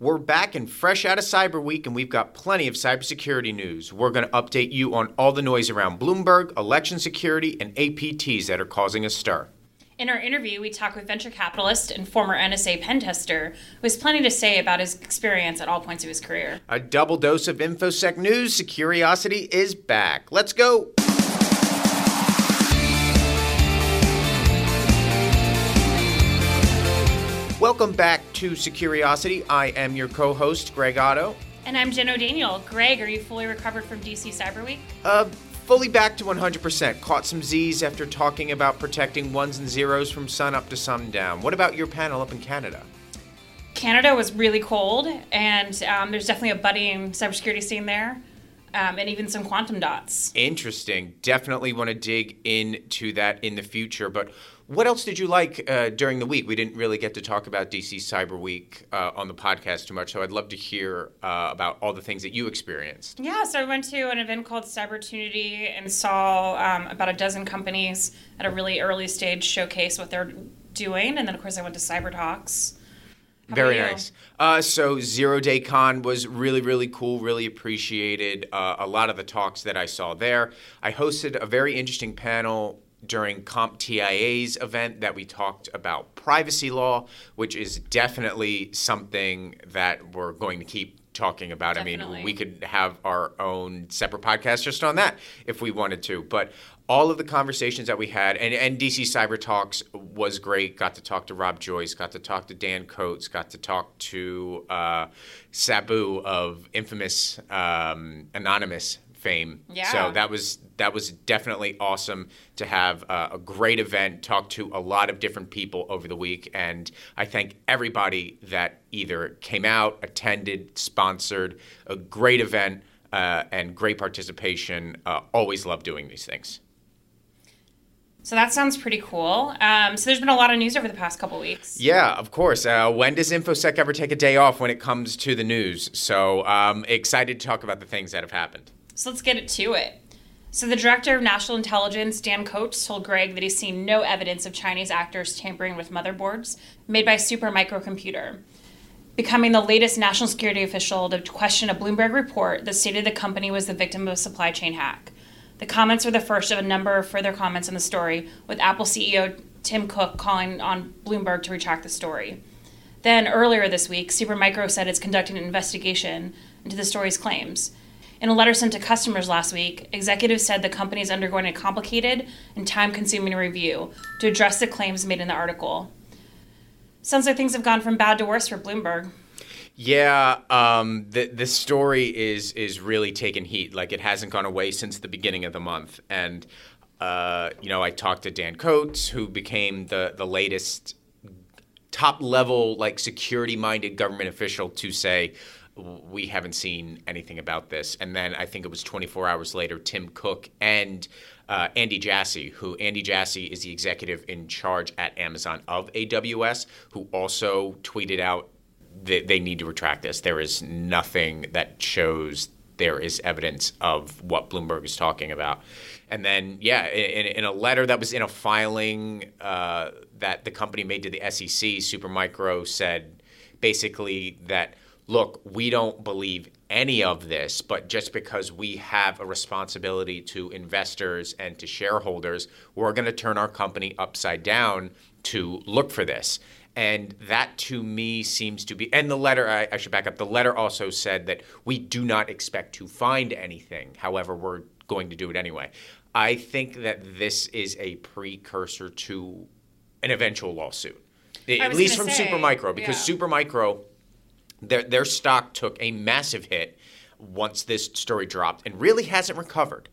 We're back and fresh out of Cyber Week, and we've got plenty of cybersecurity news. We're going to update you on all the noise around Bloomberg, election security, and APTs that are causing a stir. In our interview, we talk with venture capitalist and former NSA pen tester who has plenty to say about his experience at all points of his career. A double dose of InfoSec news. Securiosity is back. Let's go. Welcome back to Securiosity. I am your co-host, Greg Otto. And I'm Jen O'Daniel. Greg, are you fully recovered from DC Cyber Week? Uh, fully back to 100%. Caught some Z's after talking about protecting ones and zeros from sun up to sundown. What about your panel up in Canada? Canada was really cold, and um, there's definitely a budding cybersecurity scene there. Um, and even some quantum dots. Interesting. Definitely want to dig into that in the future. But what else did you like uh, during the week? We didn't really get to talk about DC Cyber Week uh, on the podcast too much, so I'd love to hear uh, about all the things that you experienced. Yeah, so I went to an event called Cybertunity and saw um, about a dozen companies at a really early stage showcase what they're doing, and then of course I went to Cyber Talks. How Very nice. Uh, so Zero Day Con was really, really cool. Really appreciated uh, a lot of the talks that I saw there. I hosted a very interesting panel during CompTIA's event that we talked about privacy law, which is definitely something that we're going to keep talking about. I mean, we could have our own separate podcast just on that if we wanted to. But all of the conversations that we had, and, and DC Cyber Talks was great. Got to talk to Rob Joyce, got to talk to Dan Coats, got to talk to uh, Sabu of infamous um, Anonymous fame. Yeah. So that was that was definitely awesome to have uh, a great event, talk to a lot of different people over the week, and I thank everybody that either came out, attended, sponsored a great event, uh, and great participation. Uh, always love doing these things. So that sounds pretty cool. Um, so there's been a lot of news over the past couple weeks. Yeah, of course. Uh, when does InfoSec ever take a day off when it comes to the news? So um, excited to talk about the things that have happened. So let's get it to it. So the director of national intelligence, Dan Coats, told Greg that he's seen no evidence of Chinese actors tampering with motherboards made by Supermicro Computer, becoming the latest national security official to question a Bloomberg report that stated the company was the victim of a supply chain hack. The comments were the first of a number of further comments in the story, with Apple CEO Tim Cook calling on Bloomberg to retract the story. Then, earlier this week, Supermicro said it's conducting an investigation into the story's claims. In a letter sent to customers last week, executives said the company is undergoing a complicated and time consuming review to address the claims made in the article. Sounds like things have gone from bad to worse for Bloomberg. Yeah, um, the the story is is really taking heat. Like it hasn't gone away since the beginning of the month. And uh, you know, I talked to Dan Coats, who became the the latest top level like security minded government official to say we haven't seen anything about this. And then I think it was 24 hours later, Tim Cook and uh, Andy Jassy, who Andy Jassy is the executive in charge at Amazon of AWS, who also tweeted out that they need to retract this. There is nothing that shows there is evidence of what Bloomberg is talking about. And then, yeah, in, in a letter that was in a filing uh, that the company made to the SEC, Supermicro said basically that look, we don't believe any of this, but just because we have a responsibility to investors and to shareholders, we're going to turn our company upside down to look for this. And that to me seems to be, and the letter, I, I should back up, the letter also said that we do not expect to find anything. However, we're going to do it anyway. I think that this is a precursor to an eventual lawsuit, at least from say, Supermicro, because yeah. Supermicro their their stock took a massive hit once this story dropped and really hasn't recovered.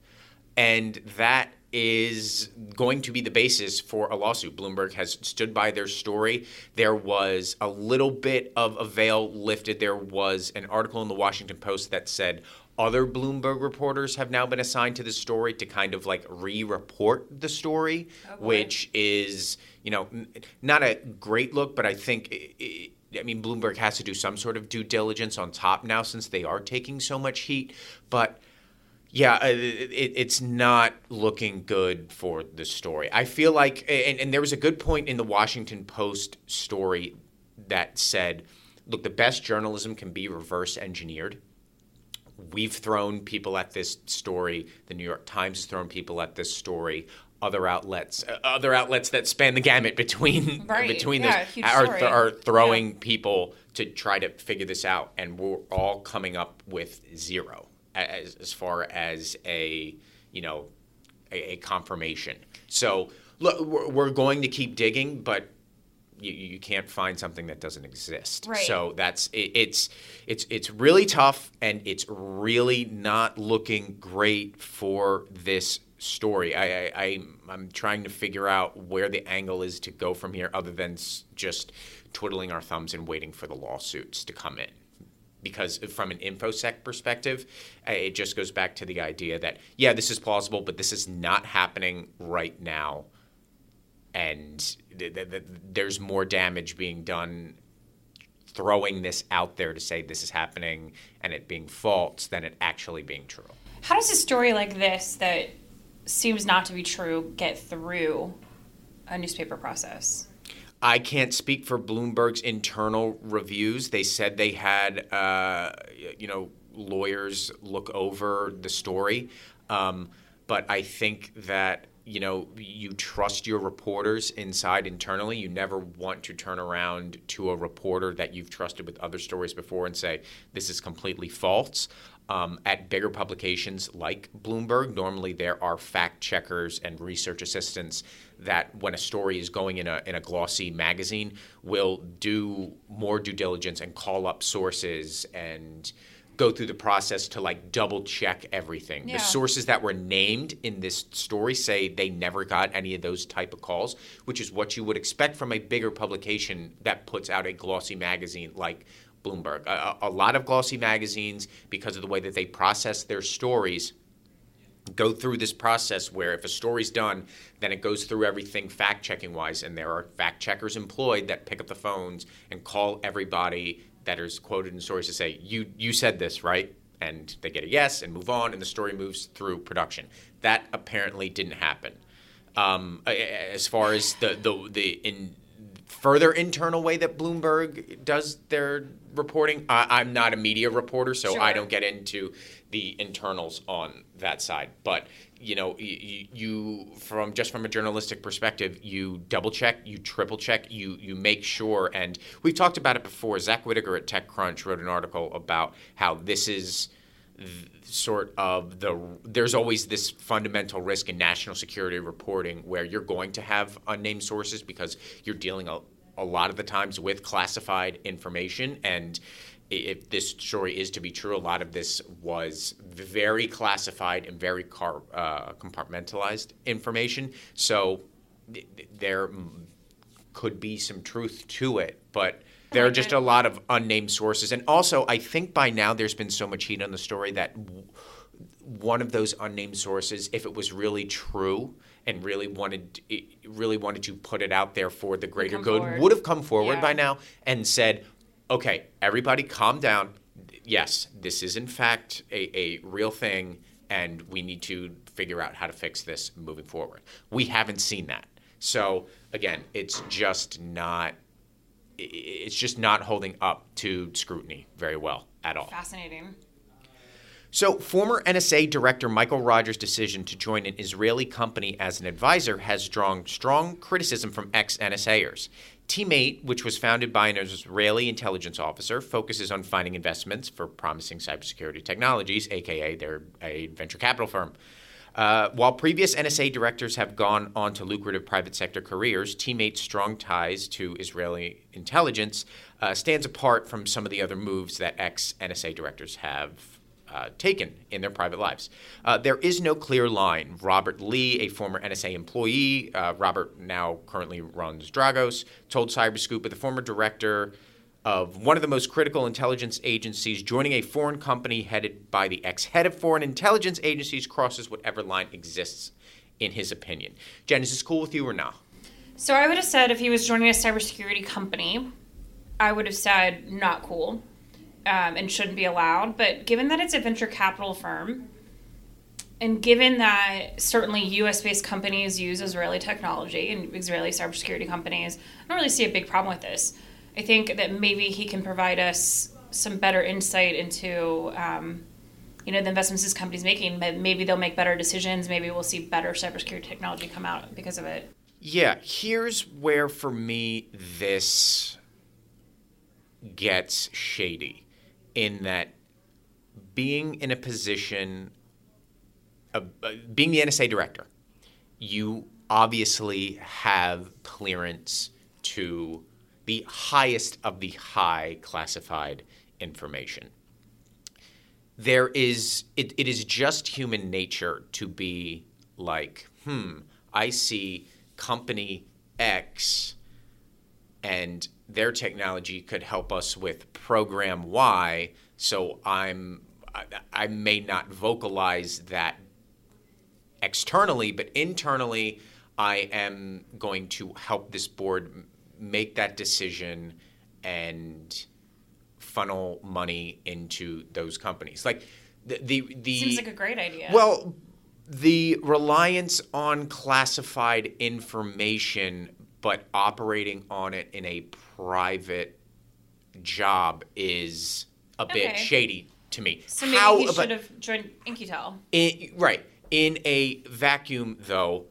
And that is going to be the basis for a lawsuit. Bloomberg has stood by their story. There was a little bit of a veil lifted. There was an article in the Washington Post that said other Bloomberg reporters have now been assigned to the story to kind of like re-report the story, which is, you know, not a great look, but I think i- i- mean, Bloomberg has to do some sort of due diligence on top now since they are taking so much heat. But yeah, uh, it, it's not looking good for the story. I feel like, and, and there was a good point in the Washington Post story that said, look, the best journalism can be reverse engineered. We've thrown people at this story. The New York Times has thrown people at this story. Other outlets, uh, other outlets that span the gamut between Right. between Yeah, this are, story. are throwing people to try to figure this out, and we're all coming up with zero as, as far as a you know a, a confirmation. So look, we're, we're going to keep digging, but you, you can't find something that doesn't exist. Right. So that's it, it's it's it's really tough, and it's really not looking great for this story. I, I, I'm trying to figure out where the angle is to go from here, other than just twiddling our thumbs and waiting for the lawsuits to come in. Because from an infosec perspective it just goes back to the idea that yeah this is plausible but this is not happening right now. And th- th- th- there's more damage being done throwing this out there to say this is happening and it being false than it actually being true. How does a story like this that seems not to be true get through a newspaper process? I can't speak for Bloomberg's internal reviews. They said they had, uh, you know, lawyers look over the story, um, but I think that you know you trust your reporters inside internally. You never want to turn around to a reporter that you've trusted with other stories before and say this is completely false. Um, at bigger publications like Bloomberg, normally there are fact checkers and research assistants that, when a story is going in a in a glossy magazine, will do more due diligence and call up sources and go through the process to like double check everything. Yeah. The sources that were named in this story say they never got any of those type of calls, which is what you would expect from a bigger publication that puts out a glossy magazine like Bloomberg. A, a lot of glossy magazines, because of the way that they process their stories, go through this process where if a story's done, then it goes through everything fact checking wise, and there are fact checkers employed that pick up the phones and call everybody that is quoted in stories to say, "You you said this, right?" And they get a yes and move on, and the story moves through production. That apparently didn't happen. Um, as far as the the the in further internal way that Bloomberg does their reporting. I, I'm not a media reporter, so I don't get into the internals on that side. But you know, you, you from just from a journalistic perspective, you double check, you triple check, you you make sure. And we've talked about it before. Zack Whittaker at TechCrunch wrote an article about how this is sort of the there's always this fundamental risk in national security reporting where you're going to have unnamed sources because you're dealing a, a lot of the times with classified information. And if this story is to be true a lot of this was very classified and very car, uh, compartmentalized information. So th- th- there could be some truth to it, but there are just a lot of unnamed sources. And also, I think by now there's been so much heat on the story that w- one of those unnamed sources, if it was really true and really wanted really wanted to put it out there for the greater good, forward. would have come forward Yeah. by now and said, "Okay, everybody, calm down. Yes, this is in fact a, a real thing." And we need to figure out how to fix this moving forward. We haven't seen that. So again, it's just not it's just not holding up to scrutiny very well at all. Fascinating. So, former NSA Director Michael Rogers' decision to join an Israeli company as an advisor has drawn strong criticism from ex NSAers. Team8, which was founded by an Israeli intelligence officer, focuses on finding investments for promising cybersecurity technologies, aka they're a venture capital firm. Uh, while previous NSA directors have gone on to lucrative private sector careers, Team8's strong ties to Israeli intelligence uh, stands apart from some of the other moves that ex NSA directors have uh, taken in their private lives. Uh, there is no clear line. Robert Lee, a former NSA employee, uh, Robert now currently runs Dragos, told Cyberscoop that the former director of one of the most critical intelligence agencies joining a foreign company headed by the ex head of foreign intelligence agencies crosses whatever line exists, in his opinion. Jen, is this cool with you or not? So I would have said if he was joining a cybersecurity company, I would have said not cool um, and shouldn't be allowed. But given that it's a venture capital firm, and given that certainly US based companies use Israeli technology and Israeli cybersecurity companies, I don't really see a big problem with this. I think that maybe he can provide us some better insight into, um, you know, the investments this company's making. Maybe they'll make better decisions. Maybe we'll see better cybersecurity technology come out because of it. Yeah, here's where for me this gets shady in that being in a position of uh, being the NSA director, you obviously have clearance to the highest of the high classified information. There is, it, it is just human nature to be like, hmm, I see company X and their technology could help us with program Y, so I'm I, I may not vocalize that externally, but internally, I am going to help this board make that decision and funnel money into those companies. Like the the, the seems like a great idea. Well, the reliance on classified information, but operating on it in a private job is a bit shady to me. so maybe How he should have joined In-Q-Tel. in, right. In a vacuum, though,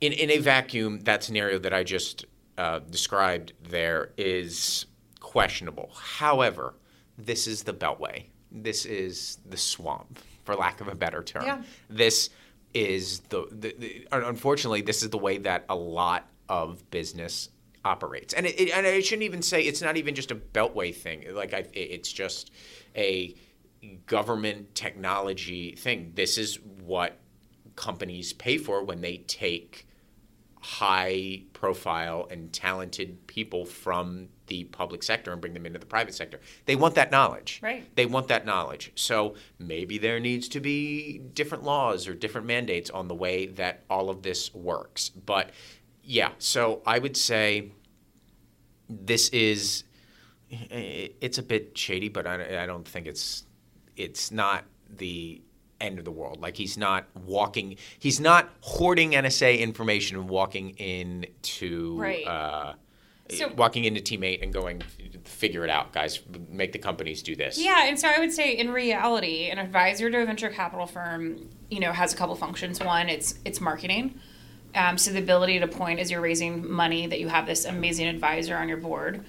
in, in a vacuum, that scenario that I just uh, described there is questionable. However, this is the Beltway. This is the swamp, for lack of a better term. Yeah. This is the, the, the unfortunately, this is the way that a lot of business operates. And it, it, and I shouldn't even say it's not even just a Beltway thing. Like I, it's just a government technology thing. This is what companies pay for when they take high profile and talented people from the public sector and bring them into the private sector. They want that knowledge. Right. They want that knowledge. So maybe there needs to be different laws or different mandates on the way that all of this works. But yeah, so I would say this is it's a bit shady, but I, I don't think it's it's not the end of the world. Like he's not walking, he's not hoarding NSA information and walking into Right. uh, So- walking into Team8 and going, figure it out, guys. Make the companies do this. Yeah, and so I would say in reality, an advisor to a venture capital firm, you know, has a couple functions. One, it's it's marketing. Um, so the ability to point as you're raising money that you have this amazing advisor on your board.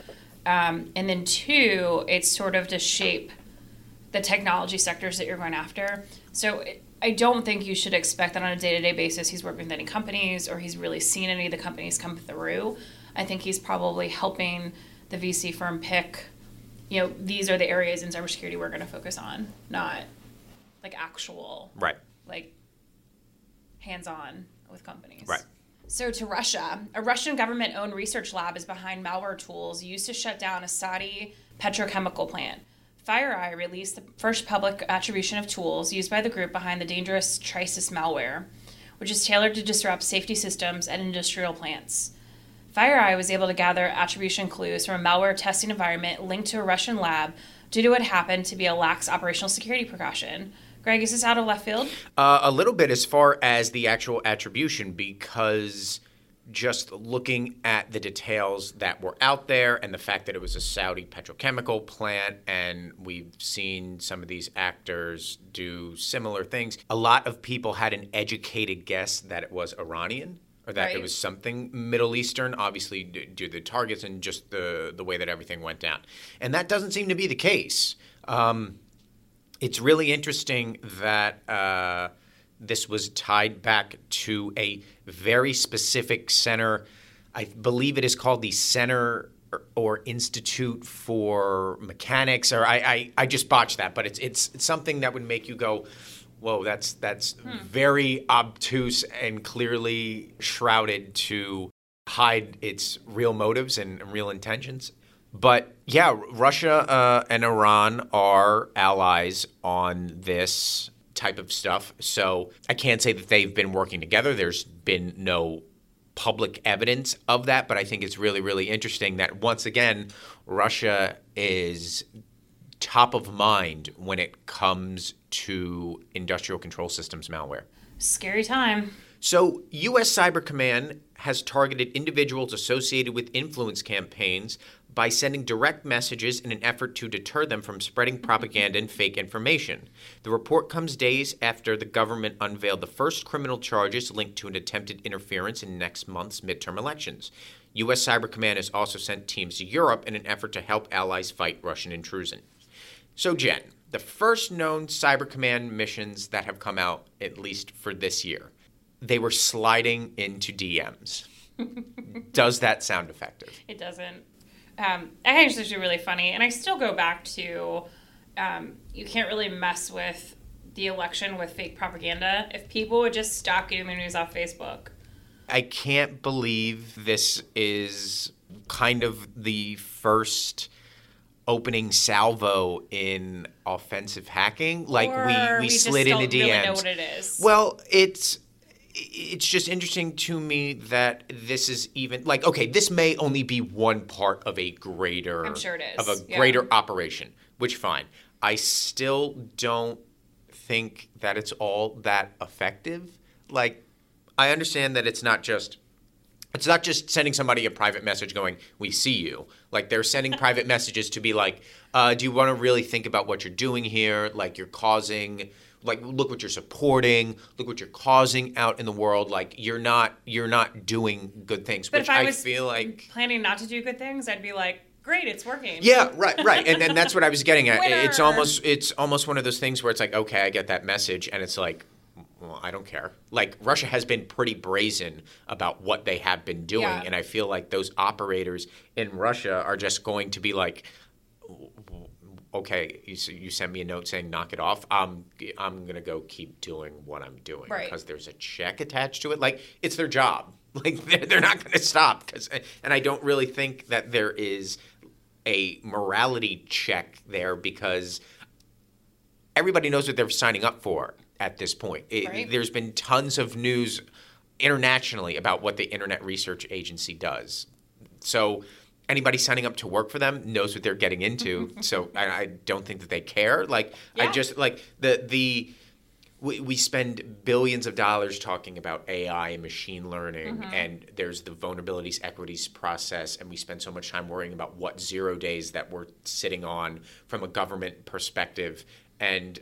Um, and then two, it's sort of to shape the technology sectors that you're going after. So it, I don't think you should expect that on a day to day basis he's working with any companies or he's really seen any of the companies come through. I think he's probably helping the VC firm pick, you know, these are the areas in cybersecurity we're going to focus on, not like actual, Right. like hands on with companies. Right. So to Russia, a Russian government owned research lab is behind malware tools used to shut down a Saudi petrochemical plant. FireEye released the first public attribution of tools used by the group behind the dangerous Trisis malware, which is tailored to disrupt safety systems at industrial plants. FireEye was able to gather attribution clues from a malware testing environment linked to a Russian lab due to what happened to be a lax operational security precaution. Greg, is this out of left field? Uh, a little bit as far as the actual attribution, because just looking at the details that were out there and the fact that it was a Saudi petrochemical plant, and we've seen some of these actors do similar things, a lot of people had an educated guess that it was Iranian. Or that it was something Middle Eastern, obviously due due to the targets and just the the way that everything went down, and that doesn't seem to be the case. Um, it's really interesting that uh, this was tied back to a very specific center. I believe it is called the Center or- or Institute for Mechanics, or I, I, I just botched that, but it's, it's it's something that would make you go, "Whoa, that's that's very obtuse and clearly shrouded to hide its real motives and real intentions." But yeah, Russia uh, and Iran are allies on this type of stuff. So I can't say that they've been working together. There's been no public evidence of that, but I think it's really, really interesting that once again, Russia is top of mind when it comes to industrial control systems malware. Scary time. So, U.S. Cyber Command has targeted individuals associated with influence campaigns by sending direct messages in an effort to deter them from spreading propaganda and fake information. The report comes days after the government unveiled the first criminal charges linked to an attempted interference in next month's midterm elections. U.S. Cyber Command has also sent teams to Europe in an effort to help allies fight Russian intrusion. So, Jen, the first known Cyber Command missions that have come out, at least for this year, they were sliding into DMs. Does that sound effective? It doesn't. Um, I think it's actually really funny, and I still go back to um, you can't really mess with the election with fake propaganda. If people would just stop getting their news off Facebook, I can't believe this is kind of the first opening salvo in offensive hacking. Like Or we, we, we slid don't into really DMs. know what it is. Well, it's it's just interesting to me that this is even like okay, this may only be one part of a greater I'm sure it of a yeah. greater operation, which fine. I still don't think that it's all that effective. Like I understand that it's not just it's not just sending somebody a private message going, "We see you." Like they're sending private messages to be like, uh, "Do you want to really think about what you're doing here? Like you're causing, like look what you're supporting, look what you're causing out in the world. Like you're not you're not doing good things." but which if I was feel like planning not to do good things, I'd be like, great, it's working. yeah, right, right, and and that's what I was getting at. It's almost it's almost one of those things where it's like, okay, I get that message, and it's like, well, I don't care. Like Russia has been pretty brazen about what they have been doing, Yeah. and I feel like those operators in Russia are just going to be like. Okay, you, you sent me a note saying knock it off. Um, I'm I'm gonna go keep doing what I'm doing Right. because there's a check attached to it. Like it's their job. Like they're, they're not gonna stop. 'cause- eh, and I don't really think that there is a morality check there because everybody knows what they're signing up for at this point. It- Right. There's been tons of news internationally about what the Internet Research Agency does. So anybody signing up to work for them knows what they're getting into. so I, I don't think that they care. Like I just like the the we, we spend billions of dollars talking about AI and machine learning, mm-hmm. and there's the vulnerabilities equities process, and we spend so much time worrying about what zero days that we're sitting on from a government perspective. And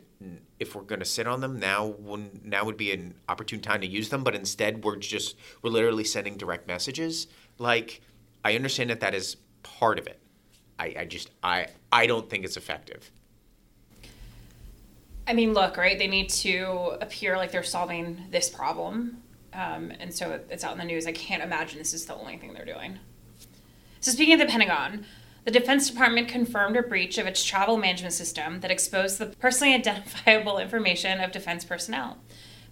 if we're going to sit on them now, when, now would be an opportune time to use them. But instead, we're just we're literally sending direct messages. Like I understand that that is part of it. I, I just I I don't think it's effective. I mean, look, right? They need to appear like they're solving this problem. Um, and so it's out in the news. I can't imagine this is the only thing they're doing. So, speaking of the Pentagon, the Defense Department confirmed a breach of its travel management system that exposed the personally identifiable information of defense personnel.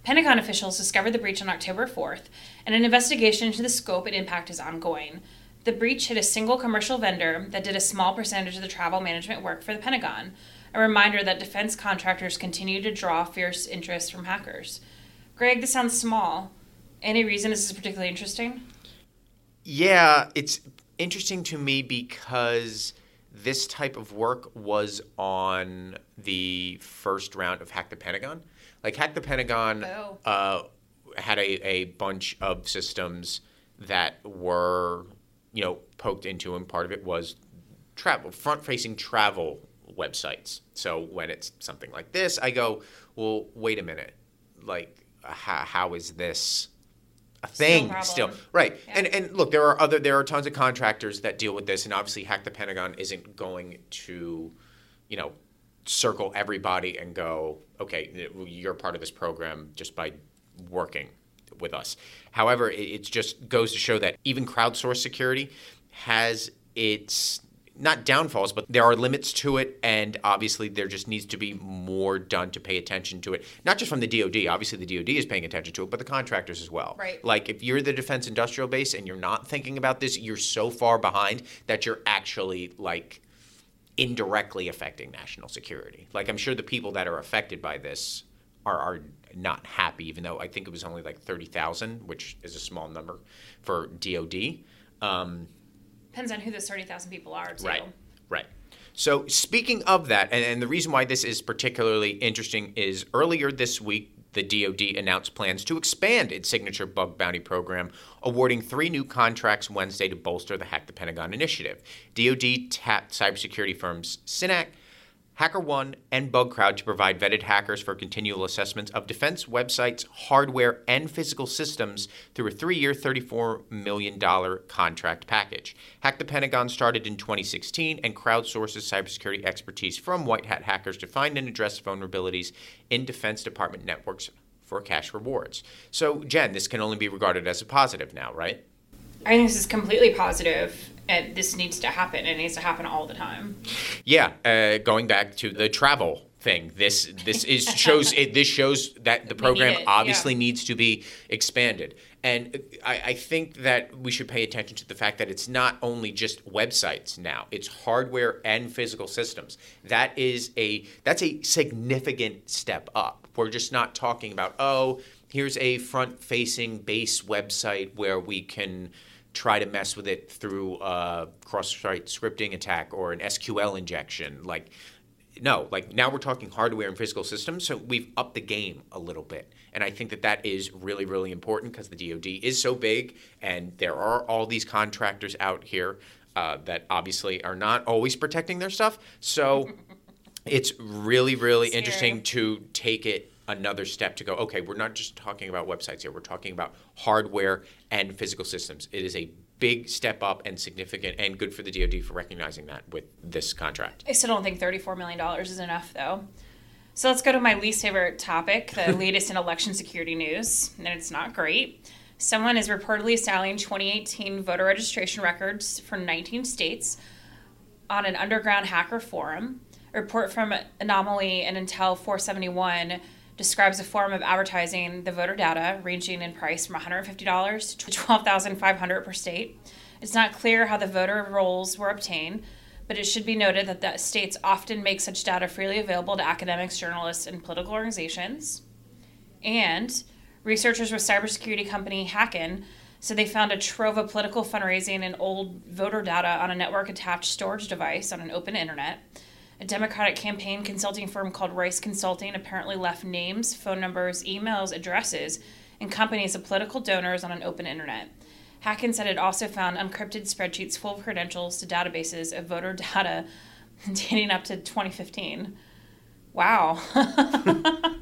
Pentagon officials discovered the breach on October 4th, and an investigation into the scope and impact is ongoing. The breach hit a single commercial vendor that did a small percentage of the travel management work for the Pentagon, a reminder that defense contractors continue to draw fierce interest from hackers. Greg, this sounds small. Any reason this is particularly interesting? Yeah, it's interesting to me because this type of work was on the first round of Hack the Pentagon. Like Hack the Pentagon Oh. uh, had a, a bunch of systems that were, you know, poked into, and part of it was travel, front-facing travel websites. So when it's something like this, I go, well, wait a minute, like how, how is this a thing problem. still? Right. Yeah. And and look, there are other there are tons of contractors that deal with this, and obviously, Hack the Pentagon isn't going to, you know, circle everybody and go, okay, you're part of this program just by working with us. However, it, it just goes to show that even crowdsourced security has its not downfalls, but there are limits to it, and obviously there just needs to be more done to pay attention to it. Not just from the DoD. Obviously, the DoD is paying attention to it, but the contractors as well. Right. Like if you're the defense industrial base and you're not thinking about this, you're so far behind that you're actually like indirectly affecting national security. Like I'm sure the people that are affected by this are, are not happy, even though I think it was only like thirty thousand, which is a small number for DoD. Um, Depends on who those 30,000 people are, too. Right. Right. So speaking of that, and, and the reason why this is particularly interesting is earlier this week, the DoD announced plans to expand its signature bug bounty program, awarding three new contracts Wednesday to bolster the Hack the Pentagon initiative. DoD tapped cybersecurity firms Synack, HackerOne, and BugCrowd to provide vetted hackers for continual assessments of defense websites, hardware, and physical systems through a three year, $34 million contract package. Hack the Pentagon started in 2016 and crowdsources cybersecurity expertise from white hat hackers to find and address vulnerabilities in Defense Department networks for cash rewards. So, Jen, this can only be regarded as a positive now, right? I think this is completely positive and this needs to happen. It needs to happen all the time. Yeah, uh, going back to the travel thing, this this is shows it, this shows that the program obviously yeah. needs to be expanded. And I, I, think that we should pay attention to the fact that it's not only just websites now; it's hardware and physical systems. That is a that's a significant step up. We're just not talking about oh, here's a front-facing base website where we can try to mess with it through a cross-site scripting attack or an SQL injection. Like, no, like now we're talking hardware and physical systems, so we've upped the game a little bit. And I think that that is really, really important because the DoD is so big, and there are all these contractors out here uh, that obviously are not always protecting their stuff. So it's really, really Scary. interesting to take it another step to go, okay, we're not just talking about websites here, we're talking about hardware and physical systems. It is a big step up and significant and good for the DoD for recognizing that with this contract. I still don't think $34 million is enough, though. So let's go to my least favorite topic the latest in election security news, and it's not great. Someone is reportedly selling 2018 voter registration records for 19 states on an underground hacker forum. A report from Anomali and Intel 471 describes a form of advertising the voter data ranging in price from $150 to $12,500 per state. It's not clear how the voter rolls were obtained, but it should be noted that the states often make such data freely available to academics, journalists, and political organizations. And researchers with cybersecurity company Hacken said they found a trove of political fundraising and old voter data on a network attached storage device on an open internet. A Democratic campaign consulting firm called Rice Consulting apparently left names, phone numbers, emails, addresses, and companies of political donors on an open internet. Hacken said it also found encrypted spreadsheets full of credentials to databases of voter data dating up to 2015. Wow.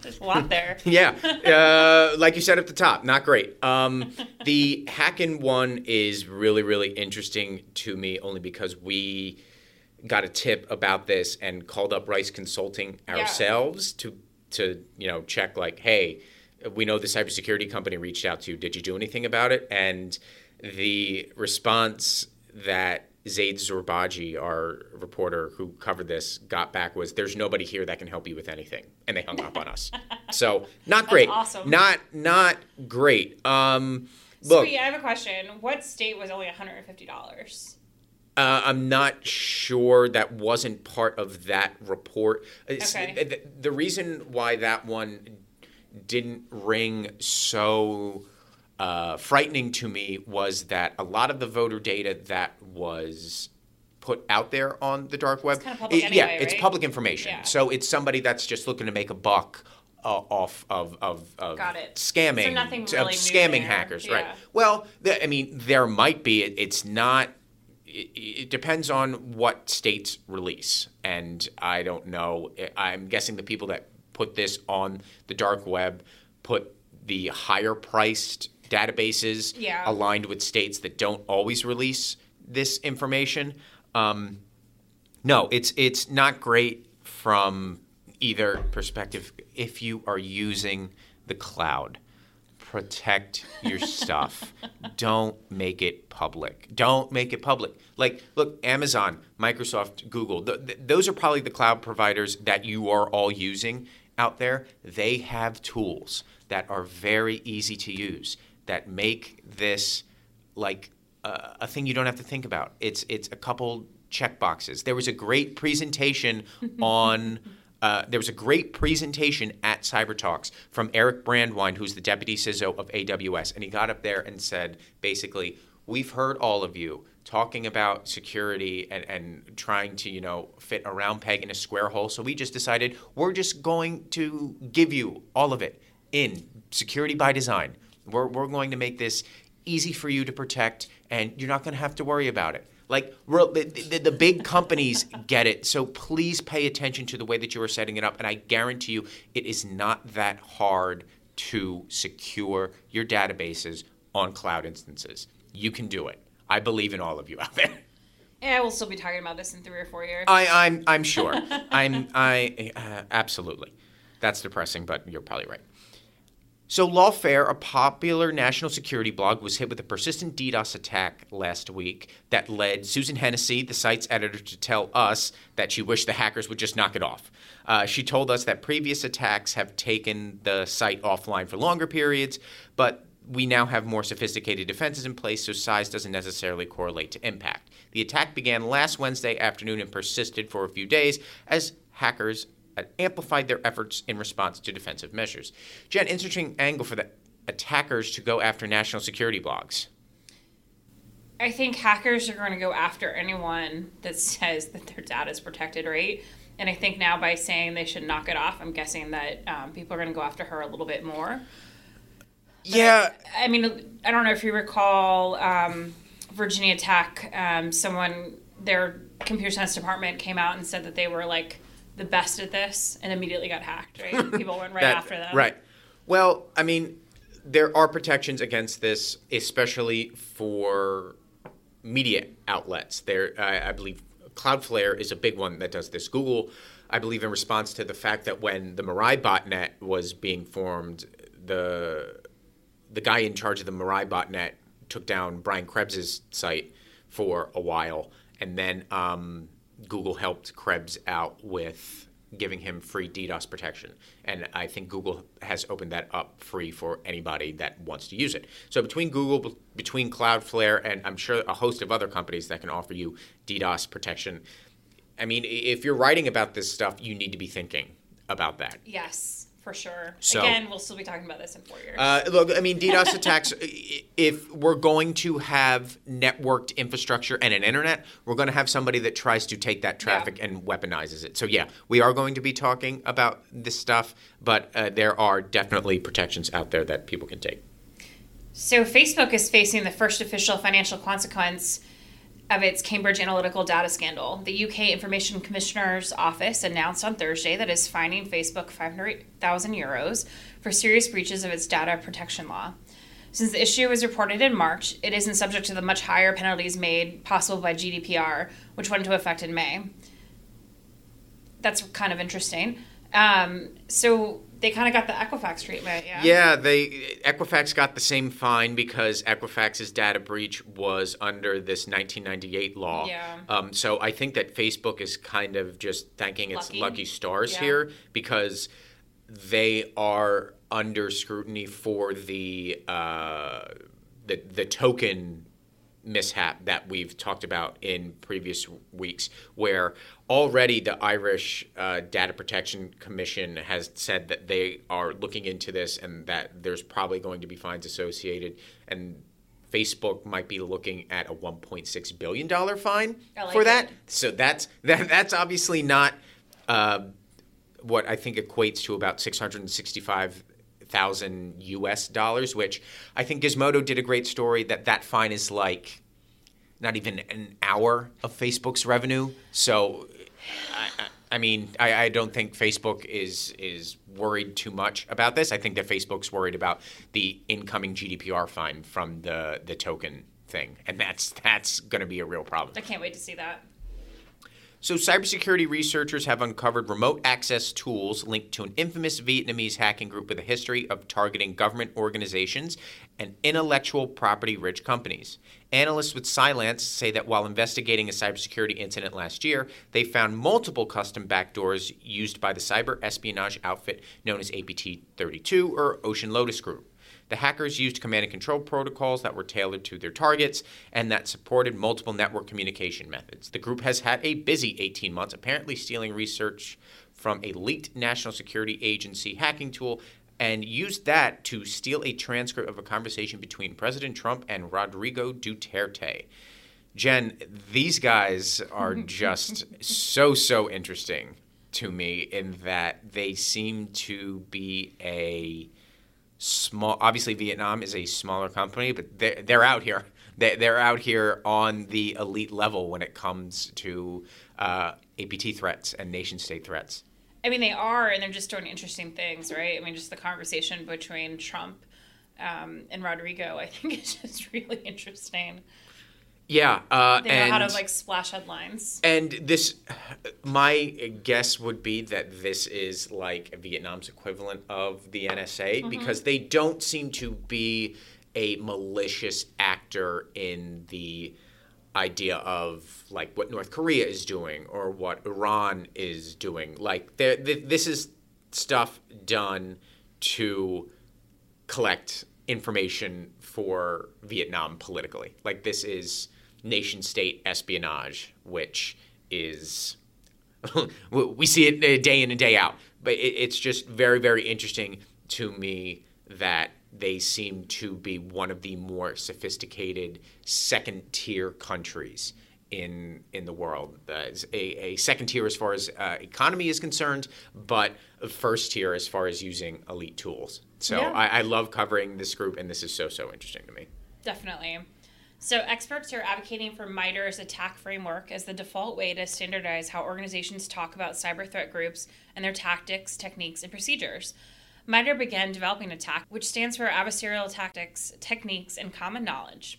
There's a lot there. yeah. Uh, like you said at the top, not great. Um, the Hacken one is really, really interesting to me only because we got a tip about this and called up Rice Consulting ourselves yeah. to to you know check like, hey, we know the cybersecurity company reached out to you. Did you do anything about it? And the response that Zaid Shoorbajee, our reporter who covered this, got back was, "There's nobody here that can help you with anything," and they hung up on us. So not great. awesome. Not not great. Um, look, Sweet. I have a question. What state was only 150 dollars? Uh, I'm not sure that wasn't part of that report. Okay. The, the reason why that one didn't ring so uh, frightening to me was that a lot of the voter data that was put out there on the dark web, it's kind of it, anyway, yeah, right? it's public information. Yeah. So it's somebody that's just looking to make a buck. Uh, off of of, of scamming, so nothing really scamming hackers, yeah. right? Well, th- I mean, there might be. It, it's not it, it depends on what states release, and I don't know. I'm guessing the people that put this on the dark web put the higher priced databases yeah. aligned with states that don't always release this information. Um, no, it's it's not great from either perspective. If you are using the cloud, protect your stuff. Don't make it public. Don't make it public. Like, look, Amazon, Microsoft, Google, th- th- those are probably the cloud providers that you are all using out there. They have tools that are very easy to use that make this like uh, a thing you don't have to think about. It's it's a couple check boxes. There was a great presentation on uh, there was a great presentation at CyberTalks from Eric Brandwine, who's the deputy CISO of AWS, and he got up there and said, basically, we've heard all of you. talking about security and, and trying to, you know, fit a round peg in a square hole. So we just decided we're just going to give you all of it in security by design. We're, we're going to make this easy for you to protect, and you're not going to have to worry about it. Like the, the, the, big companies get it, so please pay attention to the way that you are setting it up. And I guarantee you, it is not that hard to secure your databases on cloud instances. You can do it. I believe in all of you out there. Yeah, we'll still be talking about this in three or four years. I, I'm I'm sure. I'm I uh, absolutely. That's depressing, but you're probably right. So, Lawfare, a popular national security blog, was hit with a persistent DDoS attack last week that led Susan Hennessey, the site's editor, to tell us that she wished the hackers would just knock it off. Uh, she told us that previous attacks have taken the site offline for longer periods, but we now have more sophisticated defenses in place, so size doesn't necessarily correlate to impact. The attack began last Wednesday afternoon and persisted for a few days as hackers amplified their efforts in response to defensive measures. Jen, interesting angle for the attackers to go after national security blogs. I think hackers are going to go after anyone that says that their data is protected, right? And I think now by saying they should knock it off, I'm guessing that um, people are going to go after her a little bit more. Yeah. I, I, mean, I don't know if you recall um, Virginia Tech, um, someone, their computer science department came out and said that they were like the best at this and immediately got hacked, right? People went right that, after them. Right. Well, I mean, there are protections against this, especially for media outlets. There, I, I believe Cloudflare is a big one that does this. Google, I believe, in response to the fact that when the Mirai botnet was being formed, the the guy in charge of the Mirai botnet took down Brian Krebs's site for a while, and then um, Google helped Krebs out with giving him free DDoS protection. And I think Google has opened that up free for anybody that wants to use it. So between Google, between Cloudflare, and I'm sure a host of other companies that can offer you DDoS protection, I mean, if you're writing about this stuff, you need to be thinking about that. Yes for sure. So, Again, we'll still be talking about this in four years. Uh, look, I mean, DDoS attacks, if we're going to have networked infrastructure and an internet, we're going to have somebody that tries to take that traffic yeah. and weaponizes it. So, yeah, we are going to be talking about this stuff, but uh, there are definitely protections out there that people can take. So, Facebook is facing the first official financial consequence of its Cambridge Analytica data scandal. The UK Information Commissioner's Office announced on Thursday that it's fining Facebook 500,000 euros for serious breaches of its data protection law. Since the issue was reported in March, it isn't subject to the much higher penalties made possible by GDPR, which went into effect in May. That's kind of interesting. Um, so they kind of got the Equifax treatment, yeah. Yeah, they Equifax got the same fine because Equifax's data breach was under this 1998 law. Yeah. Um, so I think that Facebook is kind of just thanking its lucky, lucky stars yeah. here because they are under scrutiny for the uh, the the token mishap that we've talked about in previous weeks, where already the Irish uh, Data Protection Commission has said that they are looking into this and that there's probably going to be fines associated. And Facebook might be looking at a 1.6 billion dollar fine like for that. It. So that's that, that's obviously not uh, what I think equates to about 665 thousand US dollars, which I think Gizmodo did a great story that that fine is like not even an hour of Facebook's revenue. So, I, I mean, I, I, don't think Facebook is is worried too much about this. I think that Facebook's worried about the incoming GDPR fine from the the token thing, and that's that's going to be a real problem. I can't wait to see that. So, cybersecurity researchers have uncovered remote access tools linked to an infamous Vietnamese hacking group with a history of targeting government organizations and intellectual property rich companies. Analysts with Cylance say that while investigating a cybersecurity incident last year, they found multiple custom backdoors used by the cyber espionage outfit known as APT 32 or Ocean Lotus Group. The hackers used command and control protocols that were tailored to their targets and that supported multiple network communication methods. The group has had a busy 18 months, apparently stealing research from a leaked National Security Agency hacking tool and used that to steal a transcript of a conversation between President Trump and Rodrigo Duterte. Jen, these guys are just so, so interesting to me in that they seem to be a small, obviously, Vietnam is a smaller company, but they're, they're out here. They, they're out here on the elite level when it comes to uh, APT threats and nation state threats. I mean, they are, and they're just doing interesting things, right? I mean, just the conversation between Trump um, and Rodrigo, I think is just really interesting. Yeah, uh, They know and how to like splash headlines. and this, my guess would be that this is like Vietnam's equivalent of the NSA because they don't seem to be a malicious actor in the idea of like what North Korea is doing or what Iran is doing. Like th- this is stuff done to collect information for Vietnam politically. Like this is nation state espionage, which is we see it uh, day in and day out. But it, it's just very very interesting to me that they seem to be one of the more sophisticated second tier countries in in the world. Uh, a, a second tier as far as uh, economy is concerned, but a first tier as far as using elite tools. So Yeah. I, I love covering this group, and this is so so interesting to me. Definitely. So, experts are advocating for MITRE's attack framework as the default way to standardize how organizations talk about cyber threat groups and their tactics, techniques, and procedures. MITRE began developing ATTACK, which stands for Adversarial Tactics, Techniques, and Common Knowledge.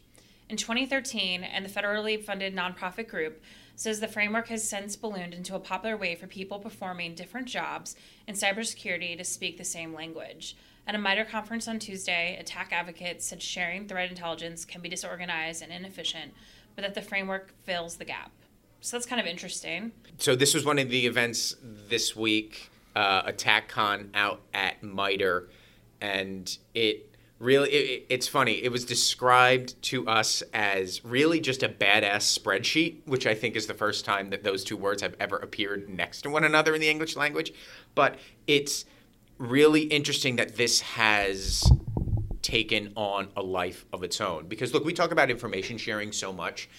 In 2013, and the federally funded nonprofit group says the framework has since ballooned into a popular way for people performing different jobs in cybersecurity to speak the same language. At a MITRE conference on Tuesday, attack advocates said sharing threat intelligence can be disorganized and inefficient, but that the framework fills the gap. So that's kind of interesting. So this was one of the events this week, uh, AttackCon out at MITRE, and it really it, it's funny. It was described to us as really just a badass spreadsheet, which I think is the first time that those two words have ever appeared next to one another in the English language. But it's really interesting that this has taken on a life of its own. Because look, we talk about information sharing so much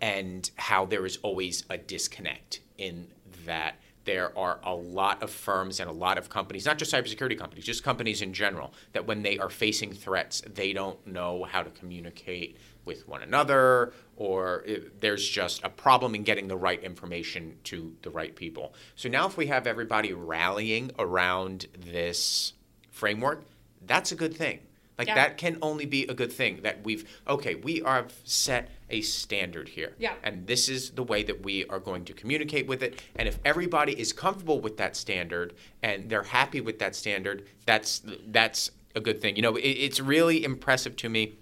and how there is always a disconnect in that there are a lot of firms and a lot of companies, not just cybersecurity companies, just companies in general, that when they are facing threats, they don't know how to communicate with one another, or there's just a problem in getting the right information to the right people. So now, if we have everybody rallying around this framework, that's a good thing. Like Yeah. that can only be a good thing that we've okay, we have set a standard here. Yeah. And this is the way that we are going to communicate with it. And if everybody is comfortable with that standard and they're happy with that standard, that's that's a good thing. You know, it, it's really impressive to me.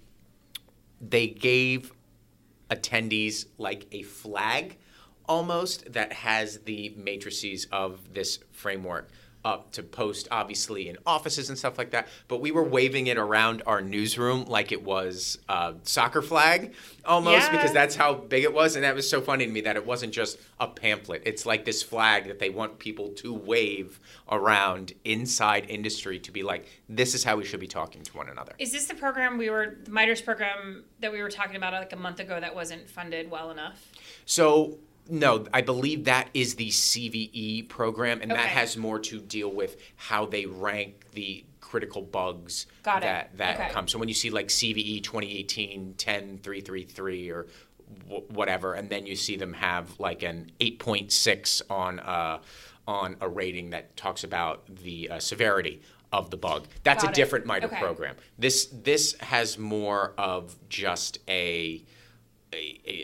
They gave attendees like a flag almost that has the matrices of this framework up to post obviously in offices and stuff like that but we were waving it around our newsroom like it was a soccer flag almost Yeah. because that's how big it was and that was so funny to me that it wasn't just a pamphlet it's like this flag that they want people to wave around inside industry to be like this is how we should be talking to one another Is this the program we were, the MITRE's program that we were talking about like a month ago that wasn't funded well enough? So no, I believe that is the CVE program, and that has more to deal with how they rank the critical bugs Got it. that that Okay. come. So when you see like CVE 2018 10333 or wh- whatever, and then you see them have like an 8.6 on uh, on a rating that talks about the uh, severity of the bug. That's Got a it. different MITRE Okay. program. This this has more of just a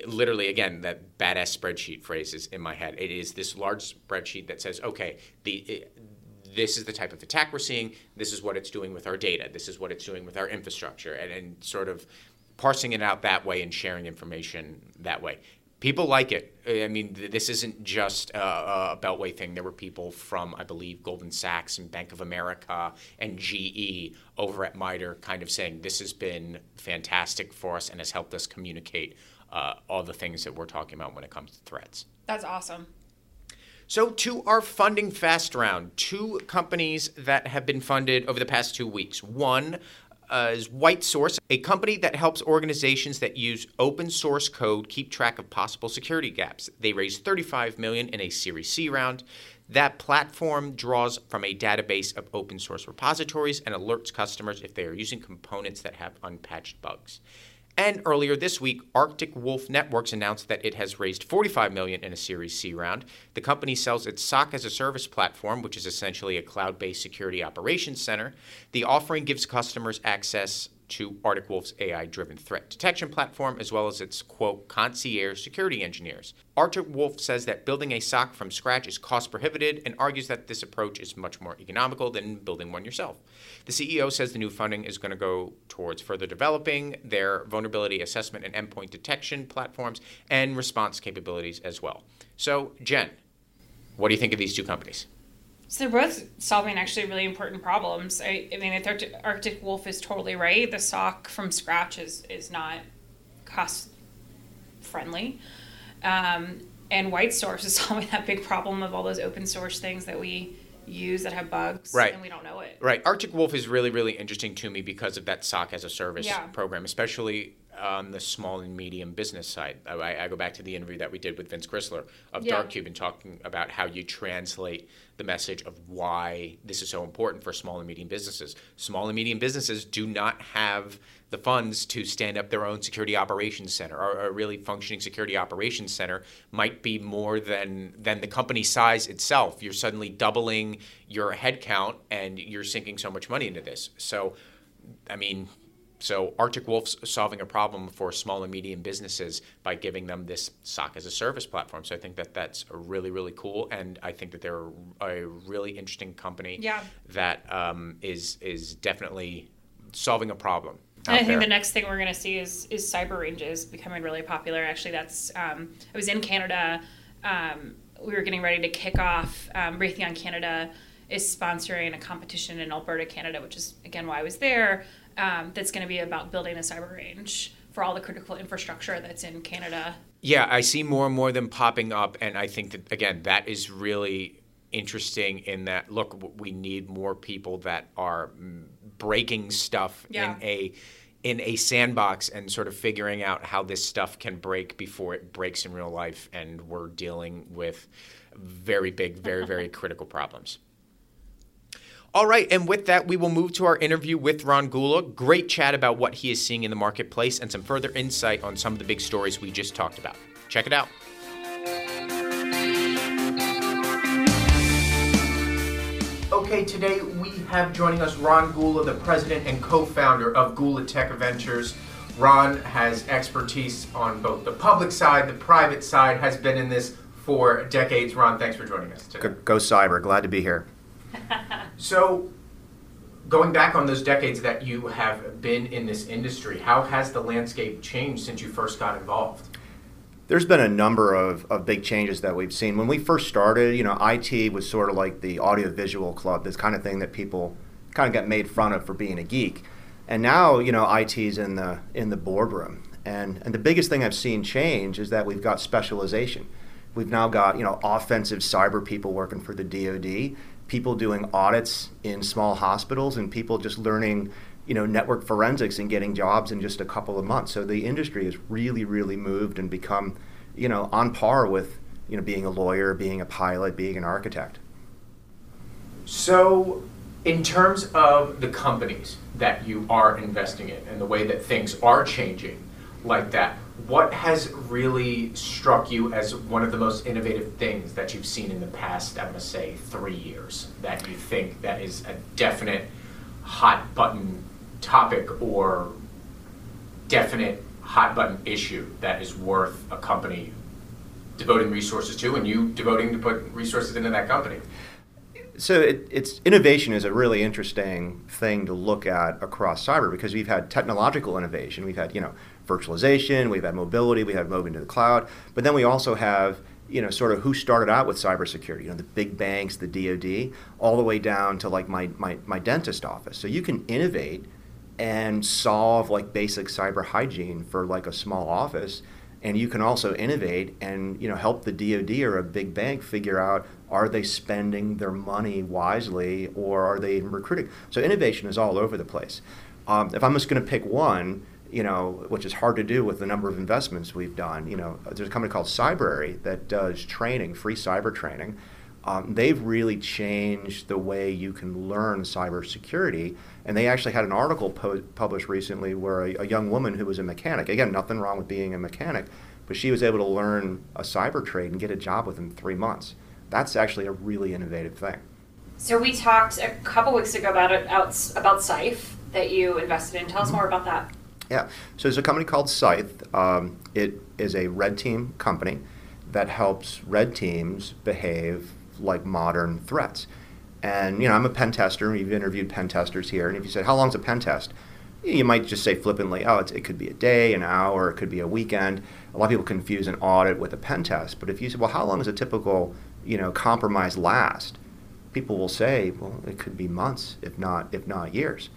literally again that badass spreadsheet phrase is in my head. It is this large spreadsheet that says, okay, the it, this is the type of attack we're seeing. This is what it's doing with our data. This is what it's doing with our infrastructure, and, and sort of parsing it out that way and sharing information that way. People like it. I mean, th- this isn't just a Beltway thing. There were people from, I believe, Goldman Sachs and Bank of America and GE over at MITRE kind of saying this has been fantastic for us and has helped us communicate uh, all the things that we're talking about when it comes to threats. That's awesome. So, to our funding fast round, two companies that have been funded over the past two weeks. One, uh, is WhiteSource, a company that helps organizations that use open source code keep track of possible security gaps. They raised 35 million in a Series C round. That platform draws from a database of open source repositories and alerts customers if they are using components that have unpatched bugs. And earlier this week, Arctic Wolf Networks announced that it has raised 45 million in a Series C round. The company sells its SOC as a service platform, which is essentially a cloud-based security operations center. The offering gives customers access to Arctic Wolf's AI driven threat detection platform, as well as its, quote, concierge security engineers. Arctic Wolf says that building a SOC from scratch is cost prohibited and argues that this approach is much more economical than building one yourself. The CEO says the new funding is going to go towards further developing their vulnerability assessment and endpoint detection platforms and response capabilities as well. So, Jen, what do you think of these two companies? So they're both solving actually really important problems. I, I mean, Arctic, Arctic Wolf is totally right. The SOC from scratch is is not cost friendly, um, and WhiteSource is solving that big problem of all those open source things that we use that have bugs right. and we don't know it. Right. Arctic Wolf is really really interesting to me because of that SOC as a service Yeah. program, especially on the small and medium business side. I, I go back to the interview that we did with Vince Crisler of Yeah. Dark Cubed and talking about how you translate the message of why this is so important for small and medium businesses. Small and medium businesses do not have the funds to stand up their own security operations center. Or a really functioning security operations center might be more than than the company size itself. You're suddenly doubling your headcount and you're sinking so much money into this. So, I mean, so Arctic Wolf's solving a problem for small and medium businesses by giving them this SOC as a service platform. So I think that that's really really cool, and I think that they're a really interesting company Yeah. that um, is is definitely solving a problem. And I think the next thing we're going to see is is cyber ranges becoming really popular. Actually, that's um, I was in Canada. Um, we were getting ready to kick off. Um, Raytheon Canada is sponsoring a competition in Alberta, Canada, which is again why I was there. Um, that's going to be about building a cyber range for all the critical infrastructure that's in Canada. Yeah, I see more and more of them popping up, and I think that again, that is really interesting. In that, look, we need more people that are breaking stuff Yeah. in a in a sandbox and sort of figuring out how this stuff can break before it breaks in real life, and we're dealing with very big, very, very critical problems. All right, and with that, we will move to our interview with Ron Gula. Great chat about what he is seeing in the marketplace and some further insight on some of the big stories we just talked about. Check it out. Okay, today we have joining us Ron Gula, the president and co founder of Gula Tech Ventures. Ron has expertise on both the public side, the private side, has been in this for decades. Ron, thanks for joining us today. Go, go cyber. Glad to be here. So, going back on those decades that you have been in this industry, how has the landscape changed since you first got involved? There's been a number of, of big changes that we've seen. When we first started, you know, IT was sort of like the audiovisual club, this kind of thing that people kind of got made fun of for being a geek. And now, you know, IT's in the in the boardroom. And and the biggest thing I've seen change is that we've got specialization. We've now got, you know, offensive cyber people working for the DoD, people doing audits in small hospitals and people just learning you know network forensics and getting jobs in just a couple of months. So the industry has really really moved and become you know on par with you know being a lawyer being a pilot being an architect. So, in terms of the companies that you are investing in and the way that things are changing like that, what has really struck you as one of the most innovative things that you've seen in the past, I'm going to say, three years that you think that is a definite hot button topic or definite hot button issue that is worth a company devoting resources to and you devoting to put resources into that company? so it, it's innovation is a really interesting thing to look at across cyber because we've had technological innovation we've had you know virtualization we've had mobility we have moving to the cloud but then we also have you know sort of who started out with cybersecurity you know the big banks the dod all the way down to like my, my, my dentist office. So you can innovate and solve like basic cyber hygiene for like a small office and you can also innovate and you know help the DoD or a big bank figure out are they spending their money wisely or are they recruiting? So innovation is all over the place. Um, if I'm just going to pick one, you know, which is hard to do with the number of investments we've done, you know, there's a company called Cybrary that does training, free cyber training. Um, they've really changed the way you can learn cybersecurity. And they actually had an article po- published recently where a, a, young woman who was a mechanic, again, nothing wrong with being a mechanic, but she was able to learn a cyber trade and get a job within three months. That's actually a really innovative thing. So we talked a couple weeks ago about it about Scythe that you invested in. Tell us mm-hmm. more about that. Yeah. So there's a company called Scythe. Um, it is a red team company that helps red teams behave like modern threats. And you know, I'm a pen tester. We've interviewed pen testers here, and if you said, "How long's a pen test?" You might just say flippantly, "Oh, it could be a day, an hour, it could be a weekend." A lot of people confuse an audit with a pen test. But if you say, "Well, how long does a typical, you know, compromise last?" People will say, "Well, it could be months, if not if not years."